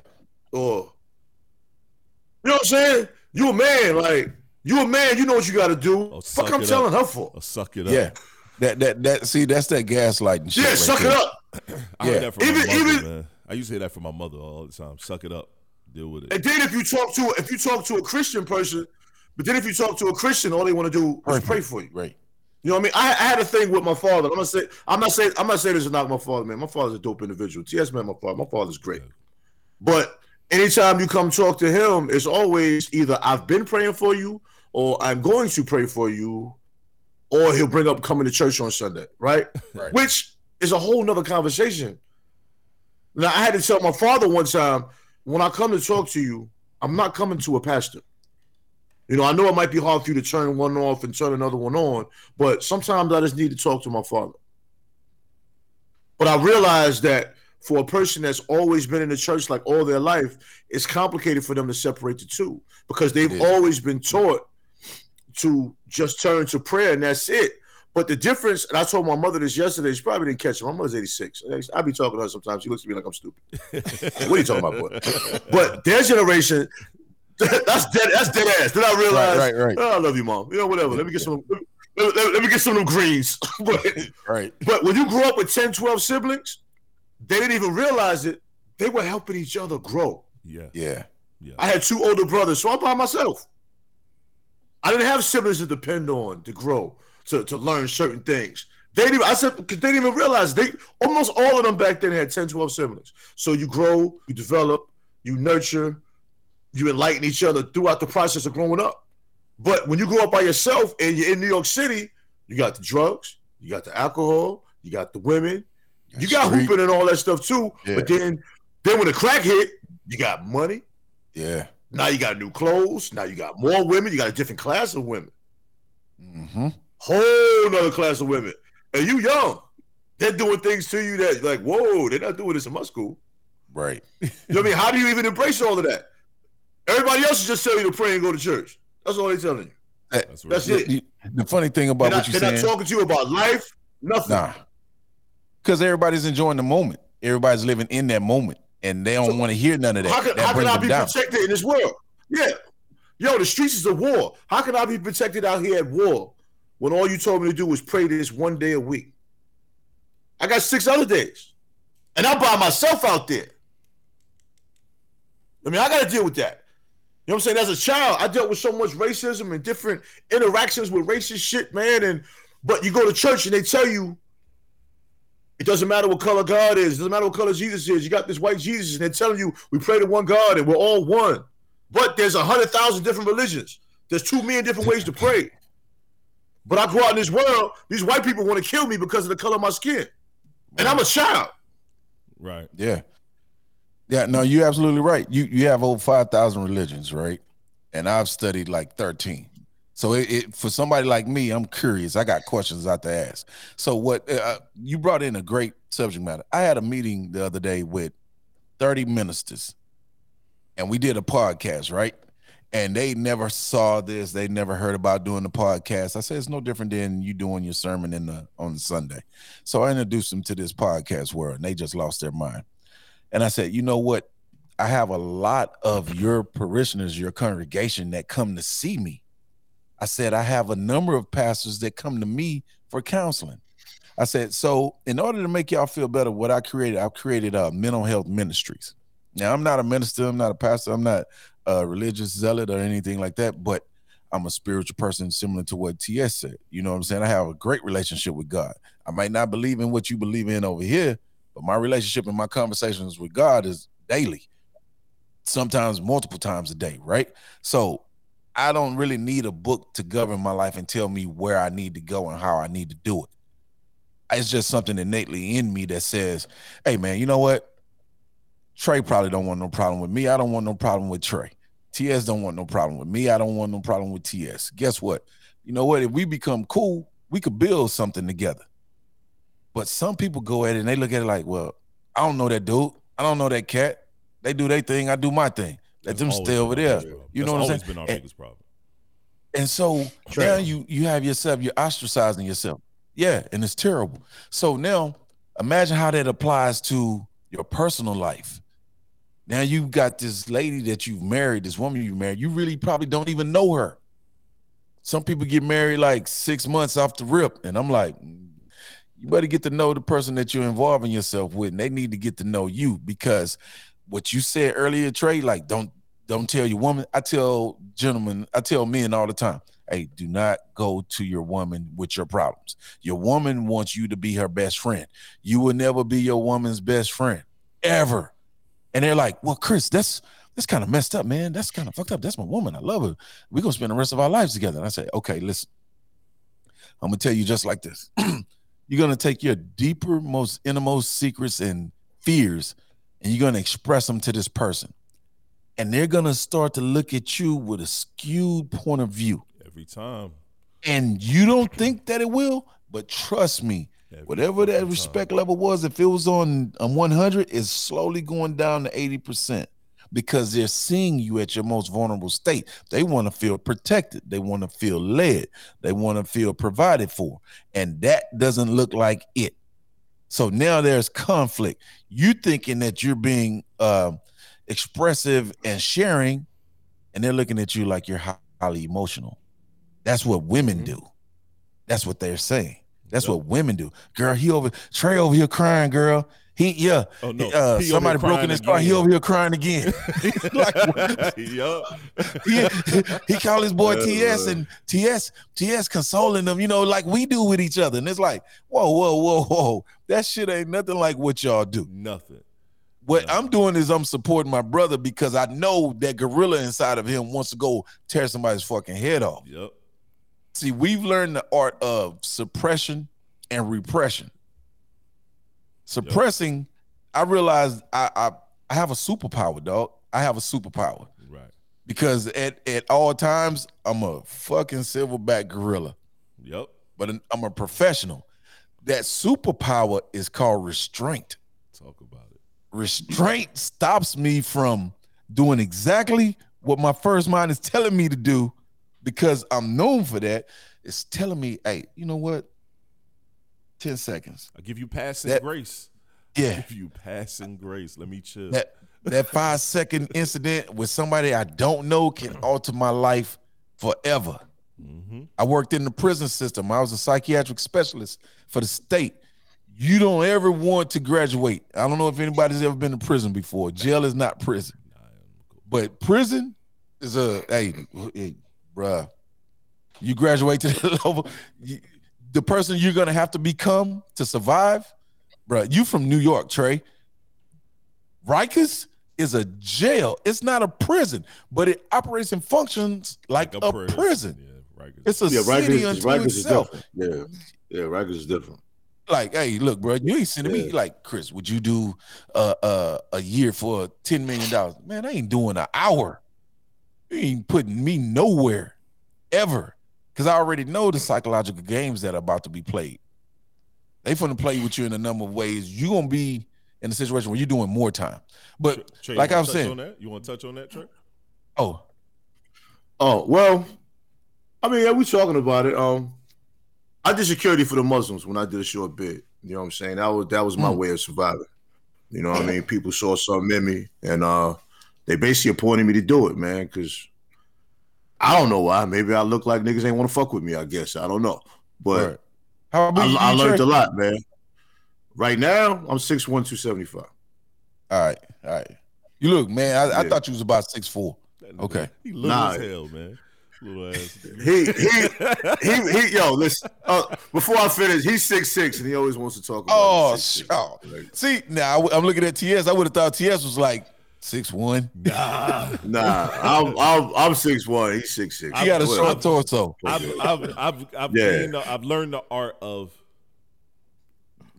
Or you know what I'm saying? You a man, like you a man. You know what you got to do. Oh, Fuck, I'm telling up. her for. Oh, suck it up. Yeah. That that that. See, that's that gaslighting. Shit yeah, right suck there. it up. I yeah. That from even mother, even. Man. I used to hear that from my mother all the time. Suck it up. Deal with it. And then if you talk to if you talk to a Christian person, but then if you talk to a Christian, all they want to do is pray for you. Right. You know what I mean? I, I, had a thing with my father. I'm gonna say I'm not saying I'm not saying this is not my father, man. My father's a dope individual. TS man, my father. My father's great. But anytime you come talk to him, it's always either I've been praying for you or I'm going to pray for you, or he'll bring up coming to church on Sunday, right? right. Which is a whole nother conversation. Now I had to tell my father one time, when I come to talk to you, I'm not coming to a pastor. You know, I know it might be hard for you to turn one off and turn another one on, but sometimes I just need to talk to my father. But I realized that for a person that's always been in the church like all their life, it's complicated for them to separate the two because they've always been taught to just turn to prayer and that's it. But the difference, and I told my mother this yesterday, she probably didn't catch it. My mother's 86. I be talking to her sometimes. She looks at me like I'm stupid. what are you talking about, boy? But their generation, that's dead. That's dead ass. Then I realized, right, right, right. Oh, I love you, mom. You know, whatever. Let me get some. Let, let, let me get some of them greens. but, right. But when you grew up with 10, 12 siblings, they didn't even realize it. They were helping each other grow. Yeah. Yeah. Yeah. I had two older brothers, so I'm by myself. I didn't have siblings to depend on to grow, to, to learn certain things. They didn't even, I said, because they didn't even realize they almost all of them back then had 10, 12 siblings. So you grow, you develop, you nurture, you enlighten each other throughout the process of growing up. But when you grow up by yourself and you're in New York City, you got the drugs, you got the alcohol, you got the women, you got Street. hooping and all that stuff too. Yeah. But then, then when the crack hit, you got money. Yeah. Now you got new clothes. Now you got more women. You got a different class of women. Mm-hmm. Whole another class of women. And you young. They're doing things to you that like, whoa, they're not doing this in my school. Right. you know what I mean? How do you even embrace all of that? Everybody else is just telling you to pray and go to church. That's all they're telling you. That's, That's it. The funny thing about they're what you're saying, they're not talking to you about life, nothing. Nah, because everybody's enjoying the moment. Everybody's living in that moment, and they don't so, want to hear none of that. How can, that how can I be down. protected in this world? Yeah, yo, the streets is a war. How can I be protected out here at war when all you told me to do was pray this one day a week? I got six other days, and I'm by myself out there. I mean, I got to deal with that. You know what I'm saying? As a child, I dealt with so much racism and different interactions with racist shit, man. And but you go to church and they tell you it doesn't matter what color God is, it doesn't matter what color Jesus is. You got this white Jesus, and they're telling you we pray to one God and we're all one. But there's a hundred thousand different religions. There's two million different ways to pray. But I go out in this world, these white people want to kill me because of the color of my skin. And I'm a child. Right. Yeah. Yeah, no, you're absolutely right. You you have over five thousand religions, right? And I've studied like thirteen. So it, it, for somebody like me, I'm curious. I got questions out to ask. So what uh, you brought in a great subject matter. I had a meeting the other day with 30 ministers and we did a podcast, right? And they never saw this, they never heard about doing the podcast. I said it's no different than you doing your sermon in the on Sunday. So I introduced them to this podcast world and they just lost their mind. And I said, you know what? I have a lot of your parishioners, your congregation that come to see me. I said, I have a number of pastors that come to me for counseling. I said, so in order to make y'all feel better, what I created, I've created uh, mental health ministries. Now, I'm not a minister, I'm not a pastor, I'm not a religious zealot or anything like that, but I'm a spiritual person similar to what TS said. You know what I'm saying? I have a great relationship with God. I might not believe in what you believe in over here, but my relationship and my conversations with God is daily, sometimes multiple times a day, right? So I don't really need a book to govern my life and tell me where I need to go and how I need to do it. It's just something innately in me that says, hey man, you know what? Trey probably don't want no problem with me. I don't want no problem with Trey. TS don't want no problem with me. I don't want no problem with TS. Guess what? You know what? If we become cool, we could build something together. But some people go at it and they look at it like, well, I don't know that dude. I don't know that cat. They do their thing. I do my thing. Let them stay over there. You know what I'm saying? been our And- biggest problem. and so True. now you you have yourself, you're ostracizing yourself. Yeah, and it's terrible. So now imagine how that applies to your personal life. Now you've got this lady that you've married, this woman you married. You really probably don't even know her. Some people get married like six months off the rip, and I'm like, "Mm, you better get to know the person that you're involving yourself with, and they need to get to know you because what you said earlier, Trey, like don't don't tell your woman. I tell gentlemen, I tell men all the time, hey, do not go to your woman with your problems. Your woman wants you to be her best friend. You will never be your woman's best friend ever. And they're like, well, Kris, that's that's kind of messed up, man. That's kind of fucked up. That's my woman. I love her. We're gonna spend the rest of our lives together. And I say, okay, listen. I'm gonna tell you just like this. you're gonna take your deeper, most innermost secrets and fears, and you're gonna express them to this person. And they're gonna start to look at you with a skewed point of view. Every time. And you don't think that it will, but trust me, Every whatever that respect level was, if it was on, um, on 100, it's slowly going down to 80% because they're seeing you at your most vulnerable state. They want to feel protected, they want to feel led, they want to feel provided for. And that doesn't look like it. So now there's conflict. You thinking that you're being um expressive and sharing, and they're looking at you like you're highly emotional. That's what women do. That's what they're saying. That's Yep. what women do. Girl, he over Trey over here crying, girl. He yeah. Oh, no. Uh, He somebody broke in his car. He over here crying again. like, yup. he, he called his boy TS and TS TS consoling them, you know, like we do with each other. And it's like, whoa, whoa, whoa, whoa. That shit ain't nothing like what y'all do. Nothing. What Yeah. I'm doing is I'm supporting my brother because I know that gorilla inside of him wants to go tear somebody's fucking head off. Yep. See, we've learned the art of suppression and repression. Suppressing, I realized I, I I have a superpower, dog. I have a superpower Right. because at at all times I'm a fucking silverback gorilla, Yep. but I'm a professional. That superpower is called restraint. Talk about it. Restraint stops me from doing exactly what my first mind is telling me to do because I'm known for that. It's telling me, hey, you know what? 10 seconds. I give you passing That- grace. Yeah. Give you passing grace. Let me chill. That that five second incident with somebody I don't know can alter my life forever. mm-hmm. I worked in the prison system. I was a psychiatric specialist for the state. You don't ever want to graduate. I don't know if anybody's ever been to prison before. Jail is not prison. But prison is a hey, hey bruh. You graduate to the level. You, the person you're gonna have to become to survive, bruh. You from New York, Trey. Rikers is a jail. It's not a prison, but it operates and functions like, a, prison. Yeah, right. It's a Yeah, city Rikers, unto Rikers is itself. different. Yeah, yeah, Rikers is different. Like, hey, look, bro, you ain't sending me like Kris. Would you do uh, uh, a year for ten million dollars? Man, I ain't doing an hour. You ain't putting me nowhere ever, because I already know the psychological games that are about to be played. They finna play with you in a number of ways. You're gonna be in a situation where you're doing more time. But Trey, like I was saying, on that? you want to touch on that, Trey? oh, Oh well, I mean, yeah, we talking about it. Um, I did security for the Muslims when I did a short bid. You know what I'm saying? That was that was my Mm. way of surviving. You know what I mean? People saw something in me, and uh, they basically appointed me to do it, man. Because I don't know why. Maybe I look like niggas ain't want to fuck with me. I guess I don't know, but right. how about I, you, I learned a lot, man. Right now, I'm six one two seventy five. All right, all right. You look, man. I, I thought you was about six four. Okay. He little Nah. as hell, man. Little ass. He he he he. Yo, listen. Uh, before I finish, he's six six, and he always wants to talk about. Oh, his 6'6". sure. Like, See, now I, am looking at TS. I would have thought TS was like six one. nah. Nah, I'm I'm I'm six one. He's six six. He got a short torso. I've I've I've, I've, Yeah. gained the- I've learned the art of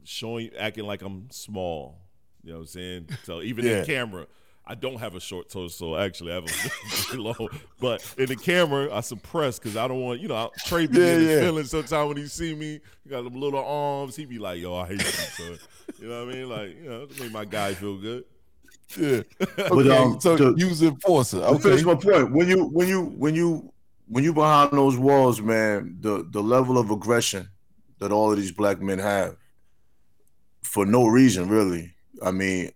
showing acting like I'm small. You know what I'm saying? So even Yeah. in camera, I don't have a short torso. Actually, I have a very long. But in the camera, I suppress because I don't want you know I- Trey be Yeah, in yeah. feeling. Sometimes when he see me, he got them little arms. He be like, "Yo, I hate you." son." you know what I mean? Like you know, to make my guy feel good. Yeah. But, Okay, um, so to- use enforcer. Okay. finish my point, when you when you when you when you behind those walls, man, the the level of aggression that all of these black men have for no reason, really. I mean,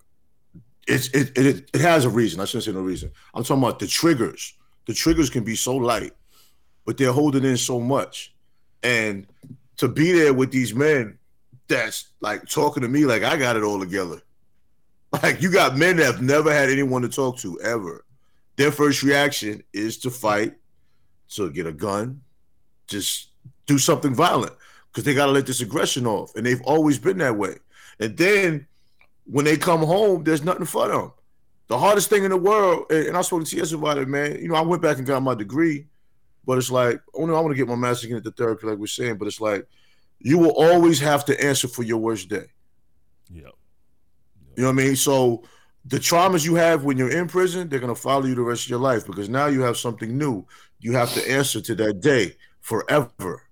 it's it it, it has a reason. I shouldn't say no reason. I'm talking about the triggers. The triggers can be so light, but they're holding in so much. And to be there with these men that's like talking to me like I got it all together. Like you got men that have never had anyone to talk to ever. Their first reaction is to fight, to get a gun, just do something violent because they got to let this aggression off. And they've always been that way. And then when they come home, there's nothing for them. The hardest thing in the world, and I spoke to TS about it, man. You know, I went back and got my degree, but it's like, oh no, I want to get my master's into therapy, like we're saying, but it's like, you will always have to answer for your worst day. Yep. You know what I mean? So the traumas you have when you're in prison, they're gonna follow you the rest of your life because now you have something new. You have to answer to that day forever.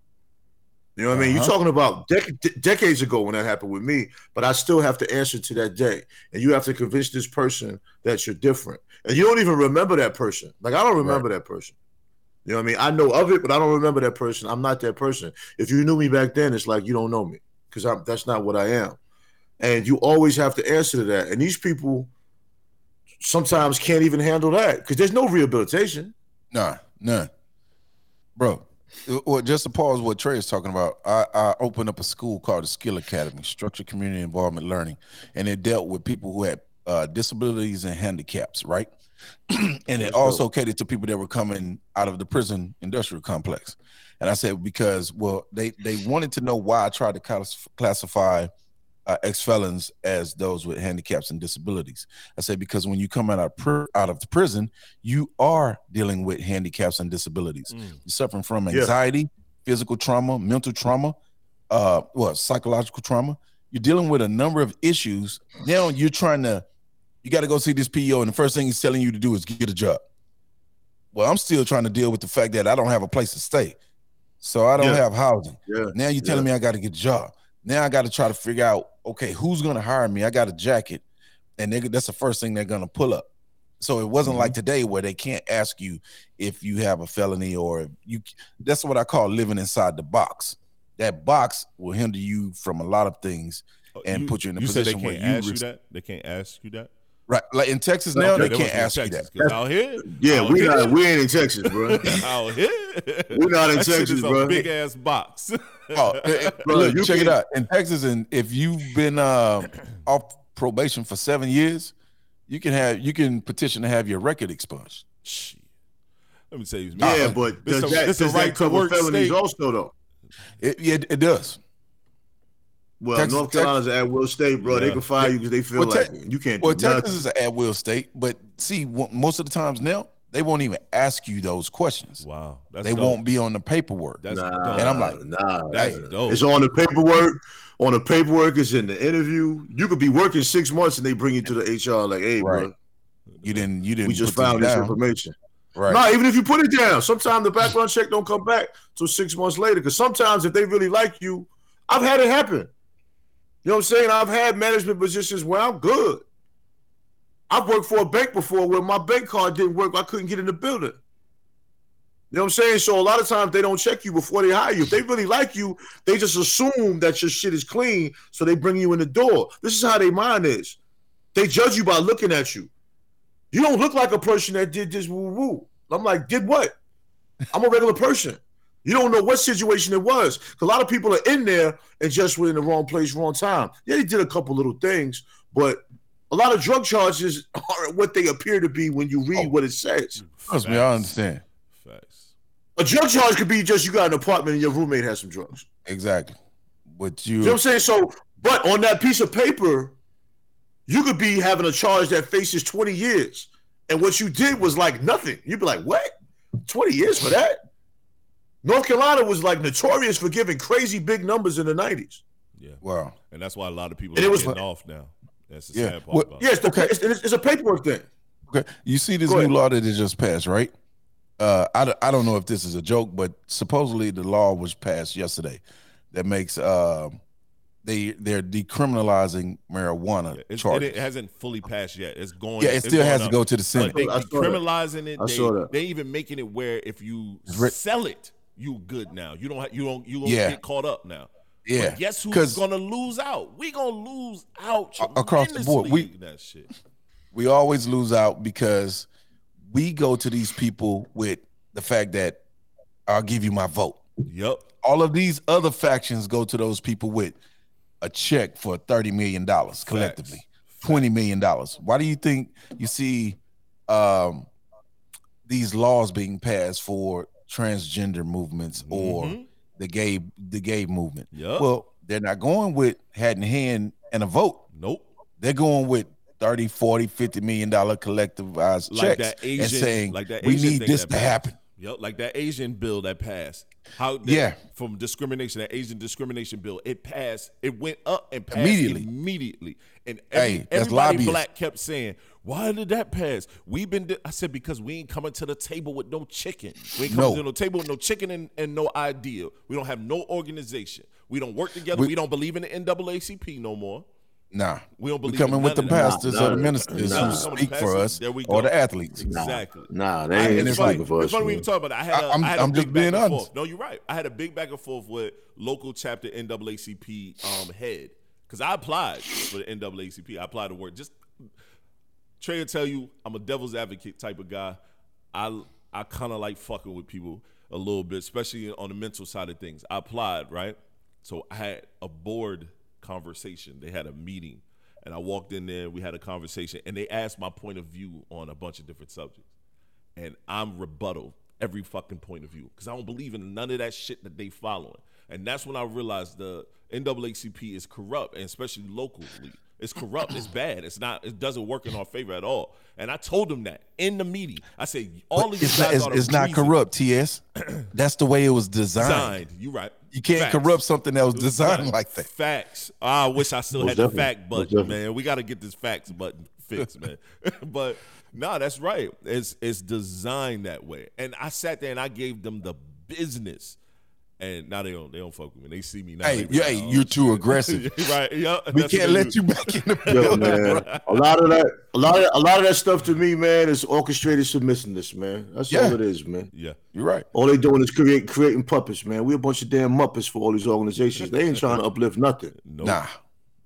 You know what I mean? You're Uh-huh. talking about dec- de- decades ago when that happened with me, but I still have to answer to that day. And you have to convince this person that you're different. And you don't even remember that person. Like I don't remember that person. You know what I mean? I know of it, but I don't remember that person. I'm not that person. If you knew me back then, it's like you don't know me because I'm that's not what I am. And you always have to answer to that. And these people sometimes can't even handle that because there's no rehabilitation. Nah, none. Bro, well, just to pause what Trey is talking about, I, I opened up a school called the Skill Academy, Structured Community Involvement Learning, and it dealt with people who had uh, disabilities and handicaps, right? and it also catered to people that were coming out of the prison industrial complex. And I said because well, they they wanted to know why I tried to class- classify uh, ex felons as those with handicaps and disabilities. I say because when you come out of pr- out of the prison, you are dealing with handicaps and disabilities. Mm. You're suffering from Yeah. anxiety, physical trauma, mental trauma, uh, well, psychological trauma. You're dealing with a number of issues. Now you're trying to, you got to go see this PO, and the first thing he's telling you to do is get a job. Well, I'm still trying to deal with the fact that I don't have a place to stay, so I don't Yeah. have housing. Yeah. Now you're telling me I got to get a job. Now I got to try to figure out, okay, who's gonna hire me? I got a jacket, and they, that's the first thing they're gonna pull up. So it wasn't like mm-hmm. today where they can't ask you if you have a felony or if you. That's what I call living inside the box. That box will hinder you from a lot of things, oh, and put you in a Oh, you they position can't where you ask you that. They can't ask you that. Right? Like in Texas now, Okay, they can't must be ask you Texas, that. 'cause Out here, Yeah, out we here, not we ain't in Texas, bro. out here. We're not in That shit Texas, is a bro. Big ass box. Oh, eh, eh, Bro, look, you check it out. In Texas, and if you've been uh, off probation for seven years, you can have you can petition to have your record expunged. Shit. Let me tell you, Yeah, man. but This does a- that, this a does right that to cover felonies state. also though? It, yeah, it does. Well, Texas- North Carolina's at will state, bro. They can fire you because they feel Well, like Tex- it. You can't Well, do nothing. Well, Texas is an at will state, but see, most of the times now they won't even ask you those questions. Wow, that's they dope. won't be on the paperwork. That's Nah, dope. And I'm like, nah, That's nah. dope. It's on the paperwork. On the paperwork, it's in the interview. You could be working six months and they bring you to the HR like, "Hey, Right. bro, You didn't. You didn't. we just found this down. information." Right. No, even if you put it down, sometimes the background check don't come back till six months later. Because sometimes if they really like you, I've had it happen. You know what I'm saying? I've had management positions where I'm good. I've worked for a bank before where my bank card didn't work. I couldn't get in the building. You know what I'm saying? So a lot of times they don't check you before they hire you. If they really like you, they just assume that your shit is clean, so they bring you in the door. This is how their mind is. They judge you by looking at you. You don't look like a person that did this woo woo. I'm like, did what? I'm a regular person. You don't know what situation it was. A lot of people are in there and just were in the wrong place, wrong time. Yeah, they did a couple little things, but a lot of drug charges aren't what they appear to be when you read Oh. what it says. Trust me, I understand. Facts. A drug charge could be just you got an apartment and your roommate has some drugs. Exactly. But You know what I'm saying? So, but on that piece of paper, you could be having a charge that faces 20 years. And what you did was like nothing. You'd be like, what? 20 years for that? North Carolina was like notorious for giving crazy big numbers in the 90s. Yeah. wow. And that's why a lot of people And are it was- getting off now. That's the Yeah. sad part What- about Yeah, it's, the, it's, it's, it's a paperwork thing. Okay. You see this Go new ahead. law that it just passed, right? Uh, I, don't- I don't know if this is a joke, but supposedly the law was passed yesterday that makes um they they're decriminalizing marijuana it. Charges. it hasn't fully passed yet. It's going. yeah, it still going has to go to the But Senate. they I decriminalizing it. I They, saw that. they even making it where if you sell it, you good now. You don't. Have, you don't. You don't Yeah. get caught up now. yeah, But guess who's gonna lose out? We gonna lose out across the board. We- that shit. we always lose out because we go to these people with the fact that I'll give you my vote. Yep. All of these other factions go to those people with a check for thirty million dollars collectively, twenty million dollars. Why do you think you see um, these laws being passed for transgender movements or Mhm. the gay the gay movement? Yep. Well, they're not going with hat in hand and a vote. Nope. They're going with 30, 40, 50 million dollar collectivized Like checks that Asian- and saying like that we need this to happen. Yep, like that Asian bill that passed. How Yeah. from discrimination, that Asian discrimination bill, it passed. It went up and passed Immediately. immediately. And every, Hey, everybody black kept saying, "Why did that pass?" We've been. di-" I said because we ain't coming to the table with no chicken. We ain't coming No. to no table with no chicken and, and no idea. We don't have no organization. We don't work together. We- We, don't believe in the NAACP no more. Nah, We don't we believe coming with the none of that. pastors Nah, or the ministers nah. who Some of the speak for us there we or go. the athletes. Exactly. Nah, they I- ain't it's funny. speaking for It's us. funny we man. even talk about it. I had a, I- I'm- I had a I'm big just being honest. forth. No, you're right. I had a big back and forth with local chapter NAACP um, head because I applied for the NAACP. I applied to work. Just Trey will tell you, I'm a devil's advocate type of guy. I I kind of like fucking with people a little bit, especially on the mental side of things. I applied right, so I had a board conversation. They had a meeting, and I walked in there. We had a conversation, and they asked my point of view on a bunch of different subjects and I'm rebuttal every fucking point of view because I don't believe in none of that shit that they following. And that's when I realized the NAACP is corrupt, and especially locally, it's corrupt. it's bad. It's not. It doesn't work in our favor at all. And I told them that in the meeting. I said, all of you It's guys not, it's, are the it's not corrupt, TS. That's the way it was designed. Designed. You right. You can't Facts. corrupt something that was It was designed designed. like that. Facts. Ah, I wish I still had the fact Most button, man. We got to get this facts button fixed, man. but nah, that's right. It's it's designed that way. And I sat there and I gave them the business. And now they don't they don't fuck with me. They see me now. Hey, they you- hey, oh, you're too aggressive. right. Yeah. We can't let do. you back in the Yo, building. man, a lot of that, a lot of, a lot of that stuff to me, man, is orchestrated submissiveness, man. That's Yeah. all it is, man. Yeah. You're right. All they doing is create, creating puppets, man. We a bunch of damn muppets for all these organizations. They ain't trying to uplift nothing. Nope. Nah,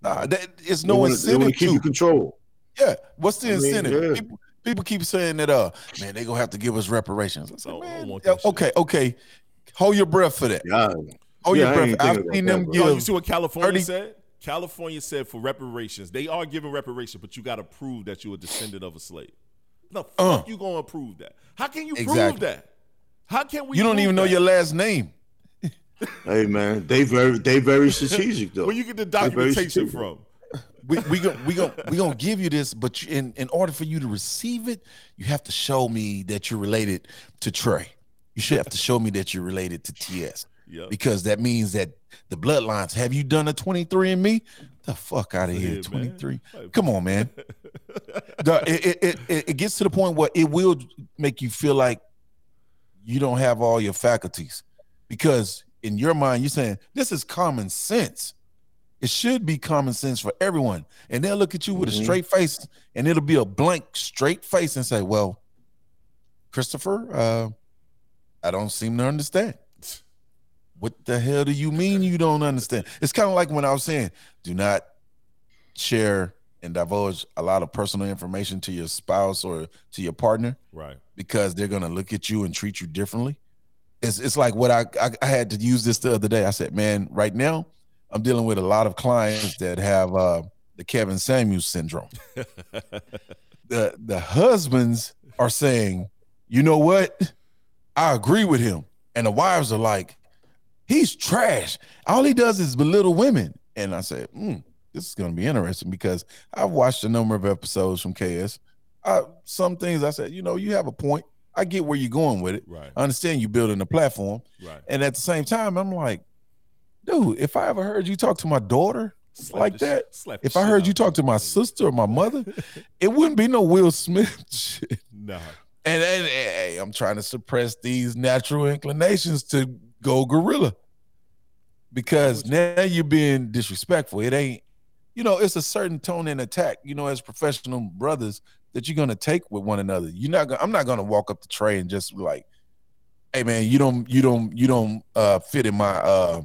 nah. That, it's They no wanna- they wanna incentive keep you to. control. Yeah. What's the I mean, incentive? yeah. People, people keep saying that, uh, man, they gonna have to give us reparations. I said, Oh, I man, want yeah, shit. okay, okay. Hold your breath for that. Yeah, Hold Yeah, your I breath. ain't I've seen them that, give. Oh, you see what California 30 said? California said for reparations, they are giving reparations, but you got to prove that you're a descendant of a slave. The fuck Uh. you gonna prove that? How can you Exactly. prove that? How can we? you don't prove even know your last name. hey man, they very, they very strategic though. Where you get the They're very documentation from? We we gonna we gonna we gonna give you this, but you, in in order for you to receive it, you have to show me that you're related to Trey. You should have to show me that you're related to TS. Yeah. because that means that the bloodlines. Have you done a 23 and me? The fuck out of Yeah, here, 23. Like- Come on, man. The- it, it, it, it, it gets to the point where it will make you feel like you don't have all your faculties because in your mind you're saying this is common sense. It should be common sense for everyone. And they'll look at you with Mhm. a straight face and it'll be a blank straight face and say, Well, Christopher, uh, I don't seem to understand. What the hell do you mean you don't understand? It's kind of like when I was saying, do not share and divulge a lot of personal information to your spouse or to your partner Right. because they're gonna look at you and treat you differently. It's it's like what I, I I had to use this the other day. I said, man, right now I'm dealing with a lot of clients that have uh, the Kevin Samuels syndrome. the the husbands are saying, you know what? I agree with him, and the wives are like, he's trash. All he does is belittle women. And I said, hmm, this is going to be interesting because I've watched a number of episodes from KS. I, some things I said, you know, you have a point. I get where you're going with it. Right. I understand you building a platform. Right. And at the same time, I'm like, dude, if I ever heard you talk to my daughter Slap like that, if I heard you talk to my sister or my mother, it wouldn't be no Will Smith shit. Nah. And, and, hey, I'm trying to suppress these natural inclinations to go gorilla because now you're being disrespectful. It ain't, you know, it's a certain tone and attack, you know, as professional brothers that you're gonna take with one another. You're not gonna, I'm not gonna walk up the tray and just like, hey man, you don't, you don't, you don't uh fit in my uh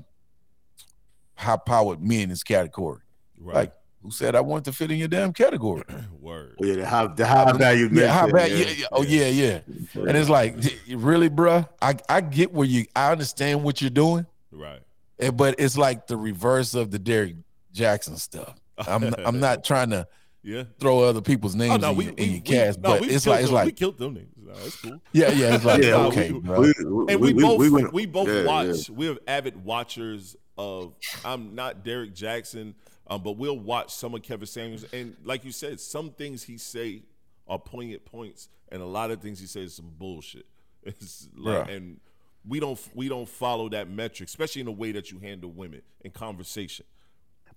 high powered men this category. Right. Like, who said I want to fit in your damn category? Word. Oh, yeah, the high, the high value. Yeah, how men, bad? Yeah, yeah. Oh yeah, yeah. yeah. And it's like, really, bruh? I I get where you. I understand what you're doing, Right. eh, but it's like the reverse of the Derrick Jaxn stuff. I'm I'm not trying to Yeah. throw other people's names Oh no, in, we, your- we, in your we- cast, no, but it's killed like it's them. we killed them names. No, that's cool. yeah, yeah. It's like Yeah, okay, we- bro. And we, both we, went- both yeah, watch. yeah. We're avid watchers of. I'm not Derrick Jaxn, um, but we'll watch some of Kevin Samuels, and like you said, some things he say are poignant points, and a lot of things he says is some bullshit. It's like, Bruh. and we don't we don't follow that metric, especially in the way that you handle women in conversation.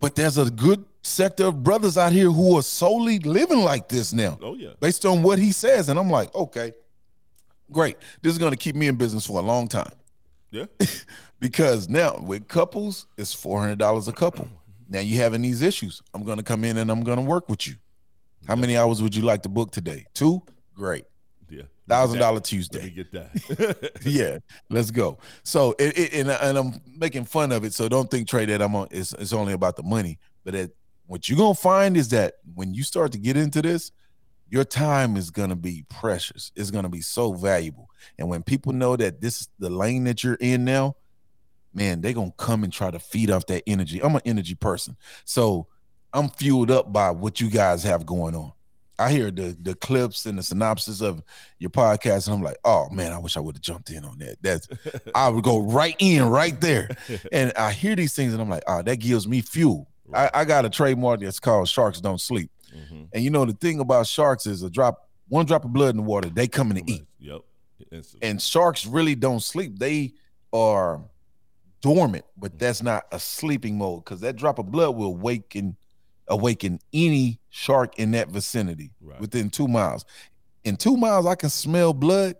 But there's a good sector of brothers out here who are solely living like this now, Oh yeah, based on what he says, and I'm like, okay, great. This is gonna keep me in business for a long time. yeah, because now with couples it's four hundred dollars a couple. Now you're having these issues. I'm gonna come in and I'm gonna work with you. How many hours would you like to book today? Two? Great. yeah. Thousand dollar Let me Tuesday. get that. Yeah, let's go. So it, it and, and I'm making fun of it. So don't think Trey that I'm on. It's, it's only about the money. But it, what you're gonna find is that when you start to get into this, your time is gonna be precious. It's gonna be so valuable. And when people know that this is the lane that you're in now, man, they're gonna come and try to feed off that energy. I'm an energy person, so I'm fueled up by what you guys have going on. I hear the the clips and the synopsis of your podcast, and I'm like, oh man, I wish I would have jumped in on that. That's I would go right in right there. And I hear these things, and I'm like, oh, that gives me fuel. I, I got a trademark that's called Sharks Don't Sleep. Mhm. And you know the thing about sharks is a drop, one drop of blood in the water, they coming to eat. Yep. Instantly. And sharks really don't sleep. They are dormant, but mm-hmm. that's not a sleeping mode because that drop of blood will awaken awaken any shark in that vicinity Right. within two miles. In two miles, I can smell blood.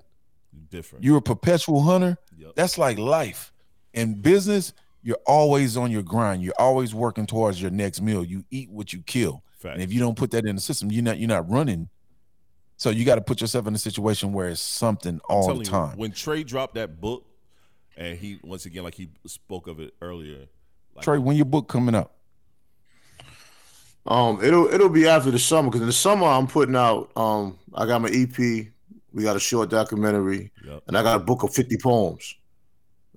different. You're a perpetual hunter. Yep. That's like life. In business, you're always on your grind. You're always working towards your next meal. You eat what you kill. Fact. And if you don't put that in the system, you're not you're not running. So you got to put yourself in a situation where it's something all the you, time. when Trey dropped that book, and he once again, like he spoke of it earlier, like, Trey, when your book coming out? Um, it'll it'll be after the summer because in the summer I'm putting out. Um, I got my EP. We got a short documentary, Yep. and I got a book of 50 poems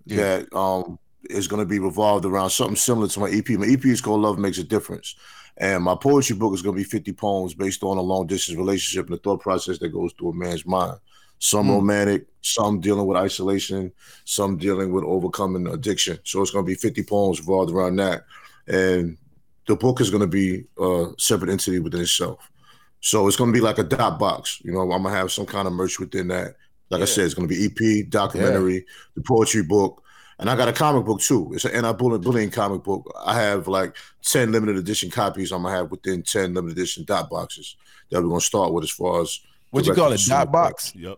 Yeah. that um is going to be revolved around something similar to my EP. My EP is called Love Makes a Difference, and my poetry book is going to be 50 poems based on a long distance relationship and the thought process that goes through a man's mind. Some Hmm. romantic, some dealing with isolation, some dealing with overcoming addiction. So it's going to be 50 poems revolved around that, and the book is going to be a separate entity within itself. So it's going to be like a dot box. You know, I'm gonna have some kind of merch within that. Like I said, it's going to be EP, documentary, the poetry book, and I got a comic book too. It's an anti-bullying comic book. I have like ten limited edition copies. I'm gonna have within ten limited edition dot boxes that we're gonna start with as far as What you call it? Dot box? Yep.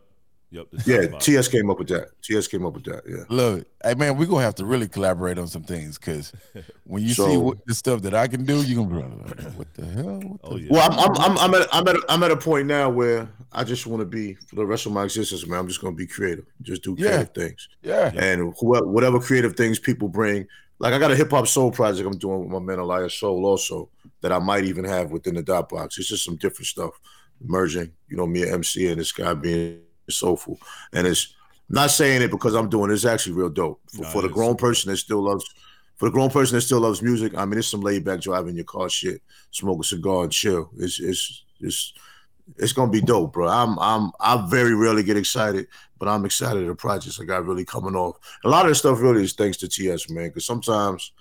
Yep. Yeah, South TS came up with that. TS came up with that. Yeah. Love it. Hey man, we're gonna have to really collaborate on some things because when you see what, the stuff that I can do, you're gonna be like, what the hell? What Oh yeah. Well, I'm I'm I'm, I'm at I'm at a, I'm at a point now where I just want to be for the rest of my existence, man. I'm just gonna be creative, just do Yeah. creative things, Yeah. and whoever, whatever creative things people bring. Like I got a hip hop soul project I'm doing with my man Elias Soul also that I might even have within the dot box. It's just some different stuff merging. You know, me and MC and this guy being soulful, and it's not saying it because I'm doing it. It's actually real dope for, Nah, for the grown person that still loves. For the grown person that still loves music, I mean, it's some laid back driving your car shit, smoke a cigar and chill. It's it's it's it's gonna be dope, bro. I'm I'm I very rarely get excited, but I'm excited at the projects I got really coming off. A lot of this stuff really is thanks to TS, man. Because sometimes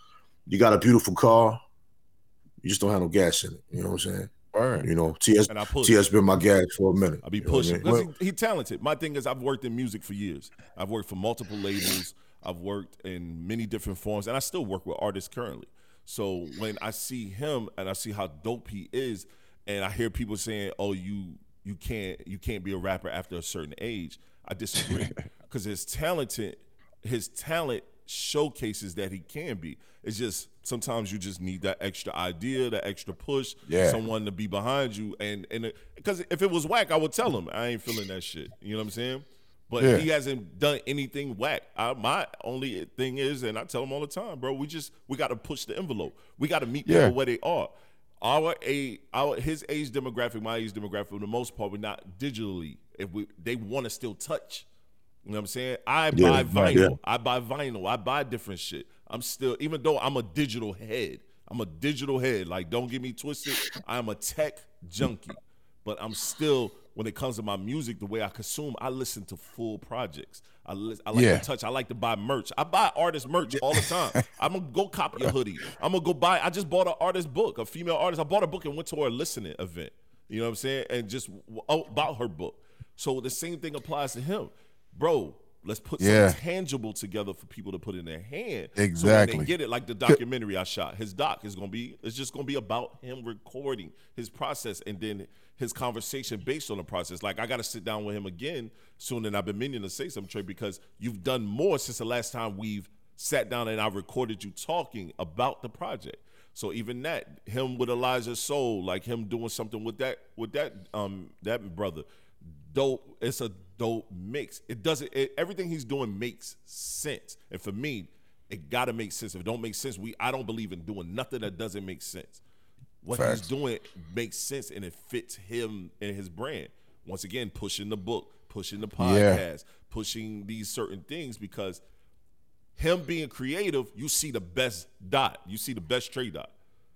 you got a beautiful car, you just don't have no gas in it. You know what I'm saying? Word. You know, TS And I push. TS been my gas for a minute. I be You know what pushing mean? because he, he talented. My thing is, I've worked in music for years. I've worked for multiple labels. I've worked in many different forms, and I still work with artists currently. So when I see him and I see how dope he is, and I hear people saying, "Oh, you you can't you can't be a rapper after a certain age," I disagree because his talented his talent showcases that he can be. It's just sometimes you just need that extra idea, that extra push, Yeah. someone to be behind you, and and because if it was whack, I would tell him I ain't feeling that shit. You know what I'm saying? But Yeah. he hasn't done anything whack. I, my only thing is, and I tell him all the time, bro, we just we got to push the envelope. We got to meet Yeah. people where they are. Our age, our his age demographic, my age demographic, for the most part, we're not digitally. If we they want to still touch. You know what I'm saying? I Yeah, buy vinyl. yeah. I buy vinyl. I buy different shit. I'm still, even though I'm a digital head, I'm a digital head. Like, don't get me twisted. I'm a tech junkie, but I'm still, when it comes to my music, the way I consume, I listen to full projects. I, lis- I like Yeah. to touch. I like to buy merch. I buy artist merch all the time. I'm gonna go copy a hoodie. I'm gonna go buy. I just bought an artist book, a female artist. I bought a book and went to her listening event. You know what I'm saying? And just oh, about her book. So the same thing applies to him, bro. Let's put Yeah. something tangible together for people to put in their hand. So Exactly. they get it, like the documentary I shot. His doc is gonna be. It's just gonna be about him recording his process and then his conversation based on the process. Like I got to sit down with him again soon, and I've been meaning to say something, Tre, because you've done more since the last time we've sat down and I recorded you talking about the project. So even that, him with Elijah Soul, like him doing something with that, with that, um, that brother, dope. It's a dope mix. It doesn't. It, everything he's doing makes sense, and for me, it got to make sense. If it don't make sense, we I don't believe in doing nothing that doesn't make sense. What Facts. he's doing makes sense, and it fits him and his brand. Once again, pushing the book, pushing the podcast, pushing these certain things because him being creative, you see the best dot. You see the best Tre-Dot.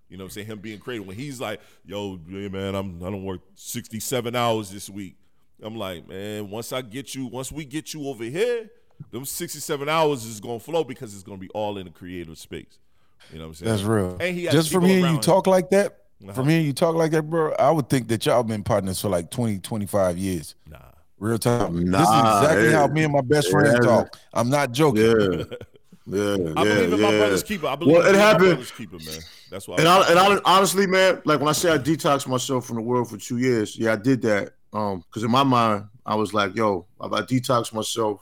You know what I'm saying? Him being creative. When he's like, yo, man, I'm I don't work 67 hours this week. I'm like, man, once I get you, once we get you over here, them 67 hours is gonna flow because it's gonna be all in the creative space. You know what I'm saying? That's real. And he Just from people hearing you him. talk like that, Uh-huh. from hearing you talk like that, bro, I would think that y'all been partners for like 20, 25 years. Nah. Real time. this is exactly it- how me and my best friend it talk. I'm not joking. Yeah. Yeah, I yeah, believe in my brother's keeper. I believe Well, in it my happened- brother's keeper, man. That's why. And I, and I, honestly, man, like when I say I detoxed myself from the world for two years, yeah, I did that. Um, because in my mind, I was like, yo, if I detox myself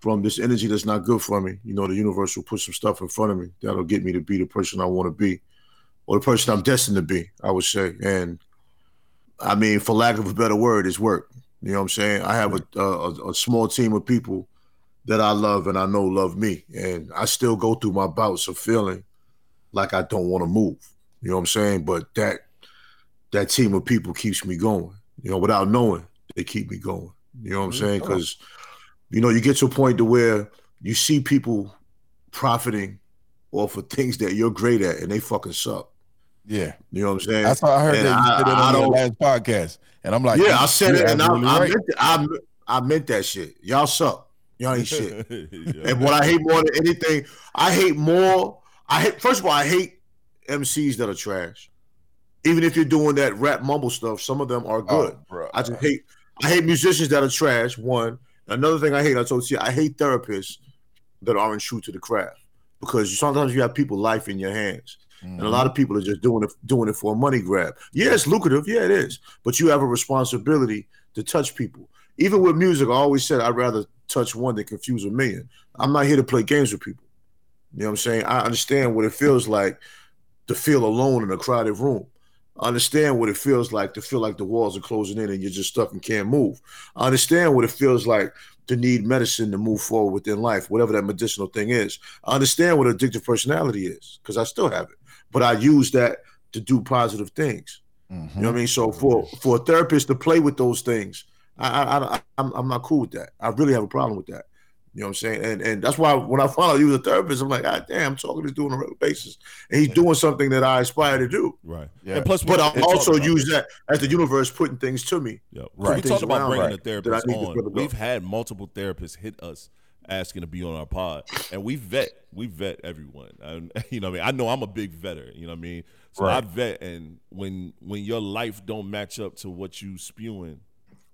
from this energy that's not good for me, you know, the universe will put some stuff in front of me that'll get me to be the person I want to be, or the person I'm destined to be. I would say, and I mean, for lack of a better word, it's work. You know what I'm saying? I have a, a a small team of people that I love and I know love me, and I still go through my bouts of feeling like I don't want to move. You know what I'm saying? But that that team of people keeps me going. You know, without knowing, they keep me going. You know what I'm mm, saying? Because you know, you get to a point to where you see people profiting off of things that you're great at, and they fucking suck. Yeah. You know what I'm saying? That's how I heard And that you I- said it on your last podcast. And I'm like, yeah, I said it, and I, absolutely I, right. meant, I, I meant that shit. Y'all suck. Y'all ain't shit. Yeah. And what I hate more than anything, I hate more. I hate first of all, I hate MCs that are trash. Even if you're doing that rap mumble stuff, some of them are oh, good. Oh, bro. I just hate. I hate musicians that are trash. One. Another thing I hate. I told you, I hate therapists that aren't true to the craft because sometimes you have people life in your hands, and a mm-hmm. lot of people are just doing it doing it for a money grab. Yeah, it's lucrative. Yeah, it is. But you have a responsibility to touch people. even with music, I always said I'd rather touch one than confuse a million. I'm not here to play games with people. You know what I'm saying? I understand what it feels like to feel alone in a crowded room. I understand what it feels like to feel like the walls are closing in and you're just stuck and can't move. I understand what it feels like to need medicine to move forward within life, whatever that medicinal thing is. I understand what addictive personality is because I still have it, but I use that to do positive things. Mm-hmm. You know what I mean? So for for a therapist to play with those things, I, I, I I'm, I'm not cool with that. I really have a problem with that. You know what I'm saying? And and that's why when I found out you was a therapist, I'm like, God damn, I'm talking to this dude on a regular basis. And he's doing something that I aspire to do. Right. Yeah. And plus, but I also use that as the universe putting things to me. Yeah. Right. We talked about bringing right, a therapist on. We've had multiple therapists hit us asking to be on our pod, and we vet, we vet everyone. And, you know, what I mean, I know I'm a big vetter. You know what I mean? So right. I vet, and when when your life don't match up to what you spewing,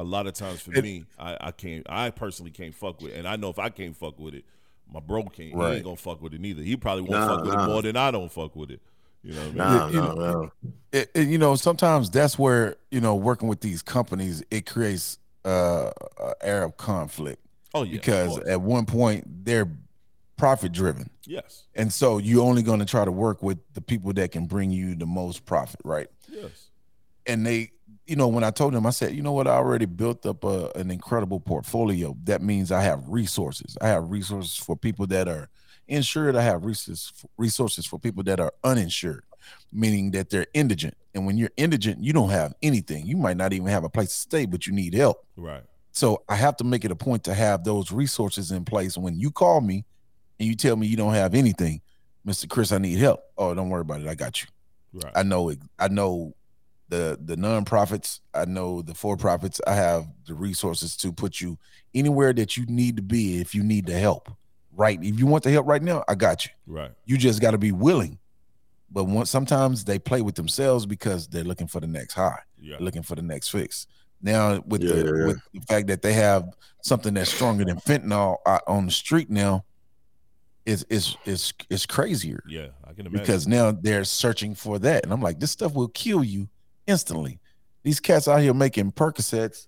a lot of times for it, me, I, I can't. I personally can't fuck with, it. and I know if I can't fuck with it, my bro can't. Right. He ain't gonna fuck with it neither. He probably won't nah, fuck with nah. it more than I don't fuck with it. You know, what I mean? nah, you, nah, know, it, it, you know, sometimes that's where you know working with these companies it creates uh, an air of conflict. Oh yeah, because at one point they're profit driven. Yes, and so you're only going to try to work with the people that can bring you the most profit, right? Yes, and they you know, when I told him, I said, you know what, I already built up a, an incredible portfolio. That means I have resources. I have resources for people that are insured. I have resources resources for people that are uninsured, meaning that they're indigent. And when you're indigent, you don't have anything. You might not even have a place to stay, but you need help. Right. So I have to make it a point to have those resources in place. When you call me and you tell me you don't have anything, Mr. Kris, I need help. Oh, don't worry about it. I got you. Right. I know it. I know the the nonprofits, I know the for profits. I have the resources to put you anywhere that you need to be if you need the help. Right. If you want the help right now, I got you. Right. You just got to be willing. But once sometimes they play with themselves because they're looking for the next high, yeah. looking for the next fix. Now with yeah, the yeah. with the fact that they have something that's stronger than fentanyl uh, on the street now, is is is is crazier. Yeah, I can imagine. Because now they're searching for that, and I'm like, this stuff will kill you instantly. These cats out here making Percocets,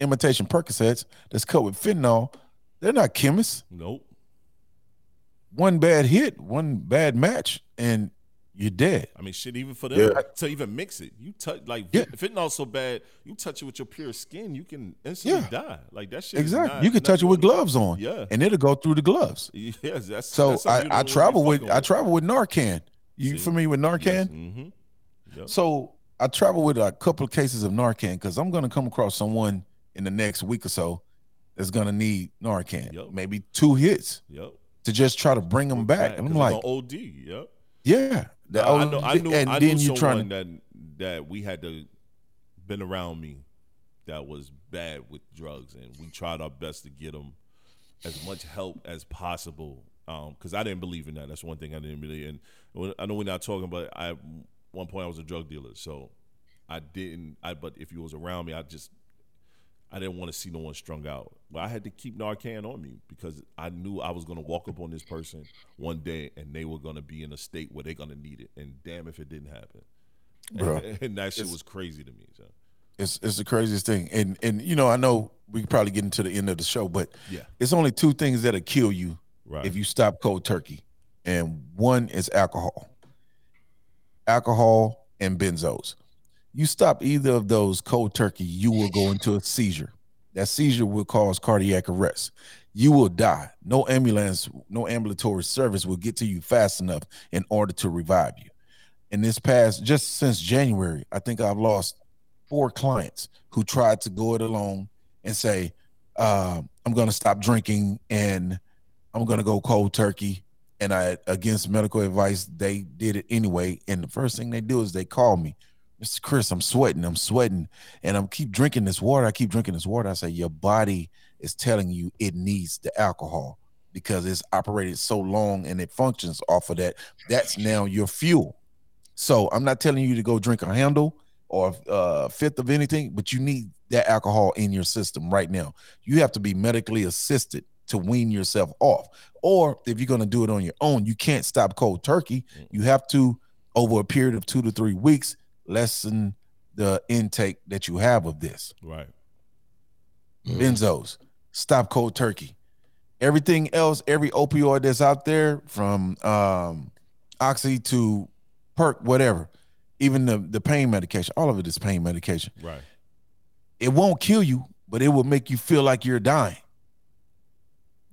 imitation Percocets that's cut with fentanyl. They're not chemists. Nope. One bad hit, one bad match, and you're dead. I mean, shit, even for them yeah. to even mix it, you touch like yeah. fentanyl so bad, you touch it with your pure skin, you can instantly yeah. die. Like that shit. Exactly. Not, you can touch it with gloves on. Yeah. And it'll go through the gloves. Yes, that's so. That's I, I travel with, with I travel with Narcan. You See? familiar with Narcan? Yes. Mm-hmm. Yep. So I travel with a couple of cases of Narcan because I'm gonna come across someone in the next week or so that's gonna need Narcan. Yep. Maybe two hits. Yep. To just try to bring them back. And I'm like, OD. Yep. Yeah. The I, know. I knew. And I knew someone trying to, that that we had to been around me that was bad with drugs, and we tried our best to get them as much help as possible. Because um, I didn't believe in that. That's one thing I didn't believe in. I know we're not talking, but I one point I was a drug dealer, so I didn't. I but if you was around me, I just I didn't want to see no one strung out. But I had to keep Narcan on me because I knew I was going to walk up on this person one day and they were going to be in a state where they're going to need it. And damn if it didn't happen. Bro, and, and that shit was crazy to me. So. It's it's the craziest thing. And and you know, I know we probably get into the end of the show, but yeah, it's only two things that'll kill you right. if you stop cold turkey. And one is alcohol alcohol, and benzos. You stop either of those cold turkey, you will go into a seizure. That seizure will cause cardiac arrest. You will die. No ambulance, no ambulatory service will get to you fast enough in order to revive you. In this past, just since January, I think I've lost four clients who tried to go it alone and say, uh, I'm going to stop drinking and I'm going to go cold turkey and I against medical advice, they did it anyway. And the first thing they do is they call me, Mr. Kris, I'm sweating, I'm sweating, and I'm keep drinking this water. I keep drinking this water. I say, Your body is telling you it needs the alcohol because it's operated so long and it functions off of that. That's now your fuel. So I'm not telling you to go drink a handle or a uh, fifth of anything, but you need that alcohol in your system right now. You have to be medically assisted to wean yourself off. Or if you're going to do it on your own, you can't stop cold turkey. You have to, over a period of two to three weeks, lessen the intake that you have of this. Right. benzos, stop cold turkey. Everything else, every opioid that's out there, from um, oxy to perk, whatever, even the the pain medication, all of it is pain medication. Right. It won't kill you, but it will make you feel like you're dying.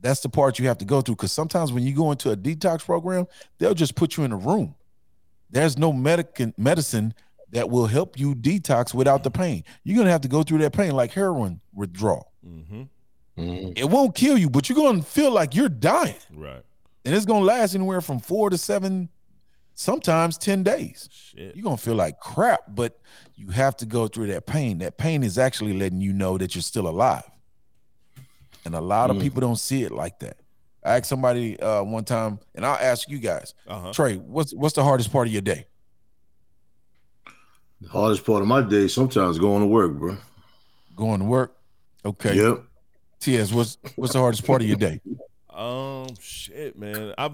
That's the part you have to go through because sometimes when you go into a detox program, they'll just put you in a room. There's no medic- medicine that will help you detox without the pain. You're gonna have to go through that pain like heroin withdrawal. Mm-hmm. Mhm. It won't kill you, but you're gonna feel like you're dying, Right. and it's gonna last anywhere from four to seven, sometimes ten days. Shit. You're gonna feel like crap, but you have to go through that pain. That pain is actually letting you know that you're still alive. And a lot of Mm. people don't see it like that. I asked somebody uh, one time, and I'll ask you guys, Uh-huh. Tre, what's what's the hardest part of your day? The hardest part of my day sometimes going to work, bro. Going to work. Okay. Yep. TS, what's what's the hardest part of your day? Um, shit, man. I've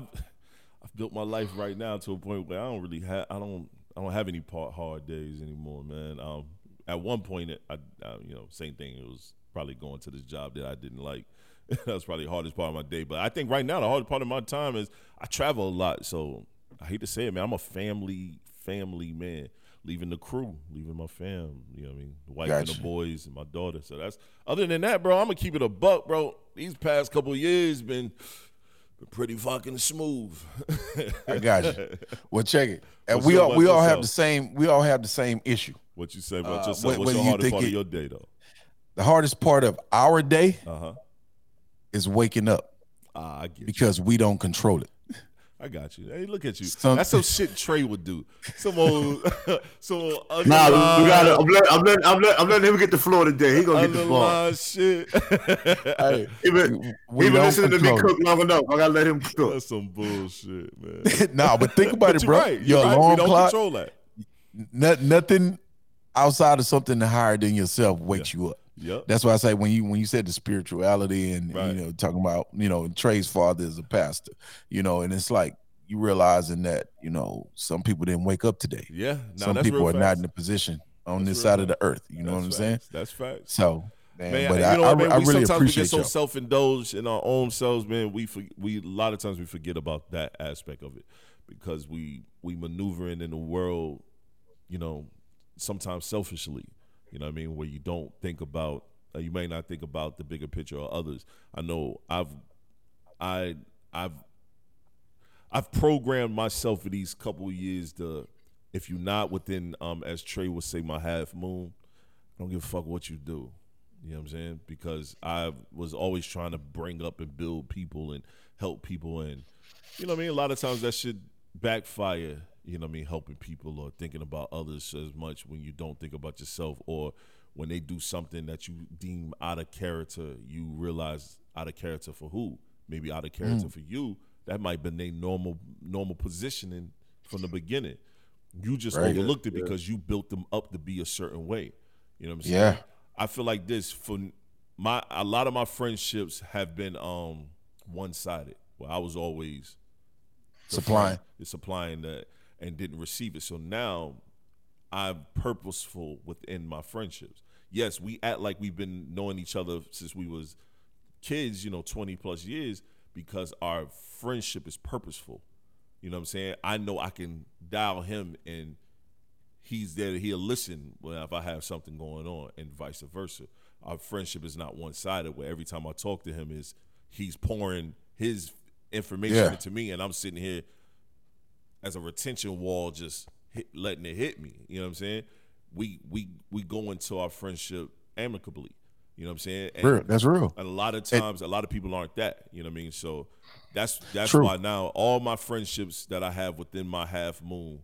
I've built my life right now to a point where I don't really have I don't I don't have any part hard days anymore, man. Um, at one point, I, I you know same thing. It was probably going to this job that I didn't like. that was probably the hardest part of my day. But I think right now the hardest part of my time is I travel a lot. So I hate to say it, man. I'm a family family man. Leaving the crew, leaving my fam, you know what I mean? The wife and the boys and my daughter. So that's other than that, bro, I'm gonna keep it a buck, bro. These past couple of years been been pretty fucking smooth. I got you. Well, check it. And What's we all we all have the same we all have the same issue. what you say about Uh, yourself? what- What's what your hardest part of your day though? The hardest part of our day Uh huh. is waking up I get you. because we don't control it. I got you. Hey, look at you. Some- That's some shit Tre would do. Some old, some old Nah, we got underlined- to I'm letting, I'm, letting, I'm, letting, I'm letting him get the floor today. He gonna get the floor. underlined shit. Hey, He been, we he been listening to me cook long enough. I gotta let him cook. That's some bullshit, man. nah, but think about But it, you're bro. right. Your You're right. We alarm don't clock, control that. no- nothing outside of something higher than yourself wakes you up. Yep. That's why I say when you when you said the spirituality and Right. you know talking about you know Tre's father is a pastor, you know, and it's like you realizing that you know some people didn't wake up today. Yeah. No, some people are not in a position on That's this side of the earth. You know That's what I'm saying? That's facts. So, man, Man, but you I, know I, man? I we really sometimes we get so self-indulged in our own selves, man. We for, we a lot of times we forget about that aspect of it because we we maneuvering in the world, you know, sometimes selfishly. You know what I mean? Where you don't think about, uh, you may not think about the bigger picture or others. I know I've, I I've I've programmed myself for these couple years to, if you're not within, um, as Tre would say, my half moon, I don't give a fuck what you do. You know what I'm saying? Because I was always trying to bring up and build people and help people, and you know what I mean. A lot of times that should backfire. You know what I mean? Helping people or thinking about others as much when you don't think about yourself, or when they do something that you deem out of character, you realize out of character for who? Maybe out of character for you. That might have been their normal normal positioning from the beginning. You just Right. overlooked it because you built them up to be a certain way. You know what I'm saying? Yeah. I feel like this for my a lot of my friendships have been um one sided. Where I was always Supplying. supplying that and didn't receive it. So now I'm purposeful within my friendships. Yes, we act like we've been knowing each other since we was kids, you know, 20 plus years because our friendship is purposeful. You know what I'm saying? I know I can dial him and he's there he'll listen when if I have something going on and vice versa. Our friendship is not one sided where every time I talk to him is he's pouring his information Yeah. into me and I'm sitting here as a retention wall just hit, letting it hit me. You know what I'm saying? We we we go into our friendship amicably. You know what I'm saying? And, Real. That's real. and a lot of times, a lot of people aren't that. You know what I mean? So that's that's True. why now all my friendships that I have within my half moon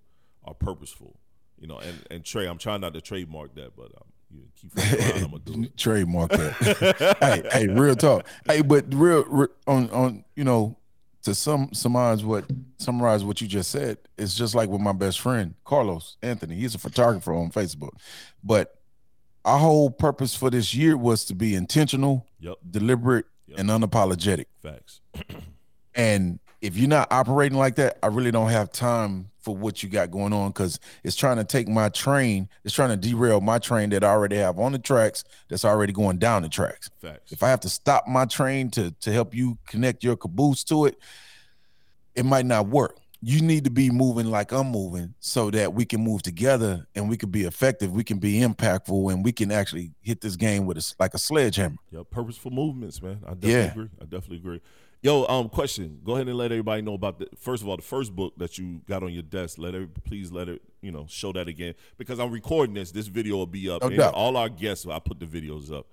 are purposeful. You know, and and Tre, I'm trying not to trademark that, but um, you keep around, I'm gonna do it. Trademark that. hey, hey, real talk. Hey, but real, re on on you know to sum summarize what summarize what you just said. It's just like with my best friend Carlos Anthony. He's a photographer on Facebook, but our whole purpose for this year was to be intentional, Yep, deliberate, Yep. and unapologetic. facts. And if you're not operating like that, I really don't have time for what you got going on because it's trying to take my train, it's trying to derail my train that I already have on the tracks that's already going down the tracks. Facts. If I have to stop my train to to help you connect your caboose to it, it might not work. You need to be moving like I'm moving so that we can move together and we can be effective, we can be impactful, and we can actually hit this game with a, like a sledgehammer. Yeah, purposeful movements, man. I definitely Yeah. agree. I definitely agree. Yo, um, question. Go ahead and let everybody know about the first of all the first book that you got on your desk. Let every, please let it you know show that again because I'm recording this. This video will be up. No doubt. all our guests, I put the videos up.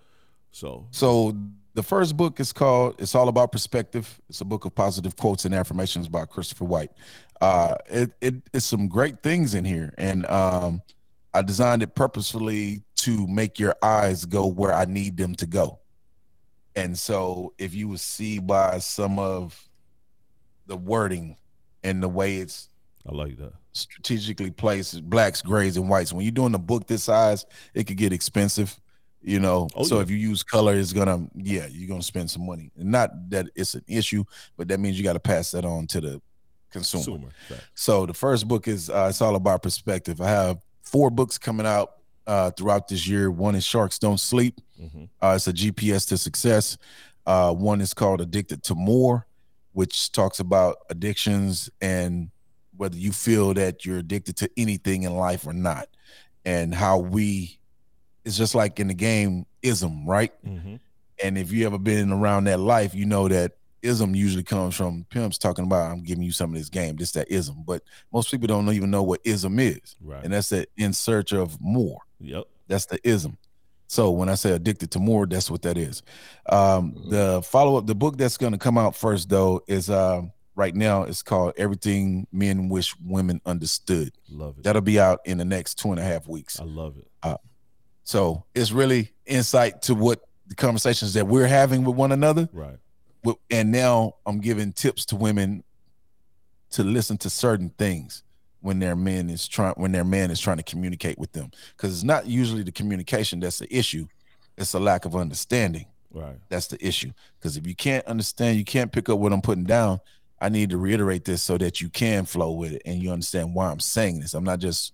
So So the first book is called "It's All About Perspective." It's a book of positive quotes and affirmations by Christopher White. Uh, it, it it's some great things in here, and um, I designed it purposefully to make your eyes go where I need them to go. And so, if you would see by some of the wording and the way it's I like that. strategically placed blacks, grays, and whites. When you're doing a book this size, it could get expensive, you know. Oh, so yeah. if you use color, it's gonna yeah, you're gonna spend some money. And not that it's an issue, but that means you got to pass that on to the consumer. Consumer. So the first book is uh, it's all about perspective. I have four books coming out uh, throughout this year. One is Sharks Don't Sleep. Mhm. Uh, it's a GPS to success. Uh, one is called Addicted to More, which talks about addictions and whether you feel that you're addicted to anything in life or not, and how we. It's just like in the game ism, right? Mhm. And if you ever been around that life, you know that ism usually comes from pimps talking about I'm giving you some of this game, this that ism. But most people don't even know what ism is, Right. and that's that in search of more. yep. That's the ism. So when I say addicted to more, that's what that is. Um, the follow up, the book that's going to come out first though is uh, right now. It's called "Everything Men Wish Women Understood." Love it. That'll be out in the next two and a half weeks. I love it. So it's really insight to what the conversations that we're having with one another. Right. And now I'm giving tips to women to listen to certain things when their man is trying when their man is trying to communicate with them. Because it's not usually the communication that's the issue it's a lack of understanding Right. that's the issue. Because if you can't understand you can't pick up what i'm putting down i need to reiterate this so that you can flow with it and you understand why i'm saying this. I'm not just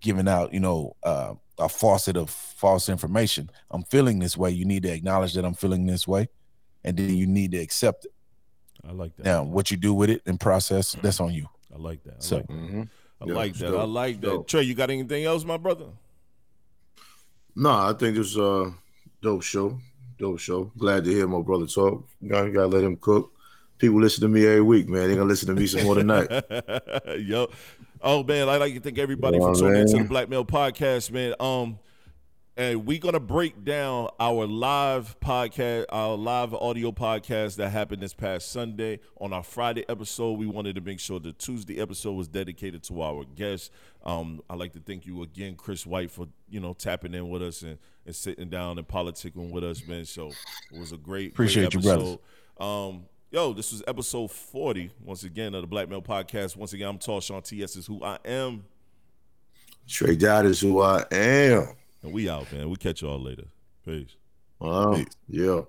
giving out you know uh, a faucet of false information. I'm feeling this way. You need to acknowledge that i'm feeling this way and then you need to accept it I like that. now what you do with it and process that's on you I like that. I So- like that. Mhm. I Yeah, like it's that. I like that. Dope. Tre, you got anything else, my brother? No, I think it's a dope show. Dope show. Glad to hear my brother talk. You gotta, gotta let him cook. People listen to me every week, man. They're gonna listen to me some more tonight. Yo, oh man, I like to thank everybody Yeah, for tuning into the man. Black Male Podcast, man. Um, and we're gonna break down our live podcast, our live audio podcast that happened this past Sunday. On our Friday episode, we wanted to make sure the Tuesday episode was dedicated to our guests. Um, I'd like to thank you again, Kris White, for you know tapping in with us and, and sitting down and politicking with us, man. So it was a great, Appreciate great you, brothers. Um, yo, this was episode 40, once again, of the Black Male Podcast. Once again, I'm TallShon T.S. is who I am. Tre-Dot is who I am. And we out, man. We catch y'all later. Peace. Wow. Peace. Yeah.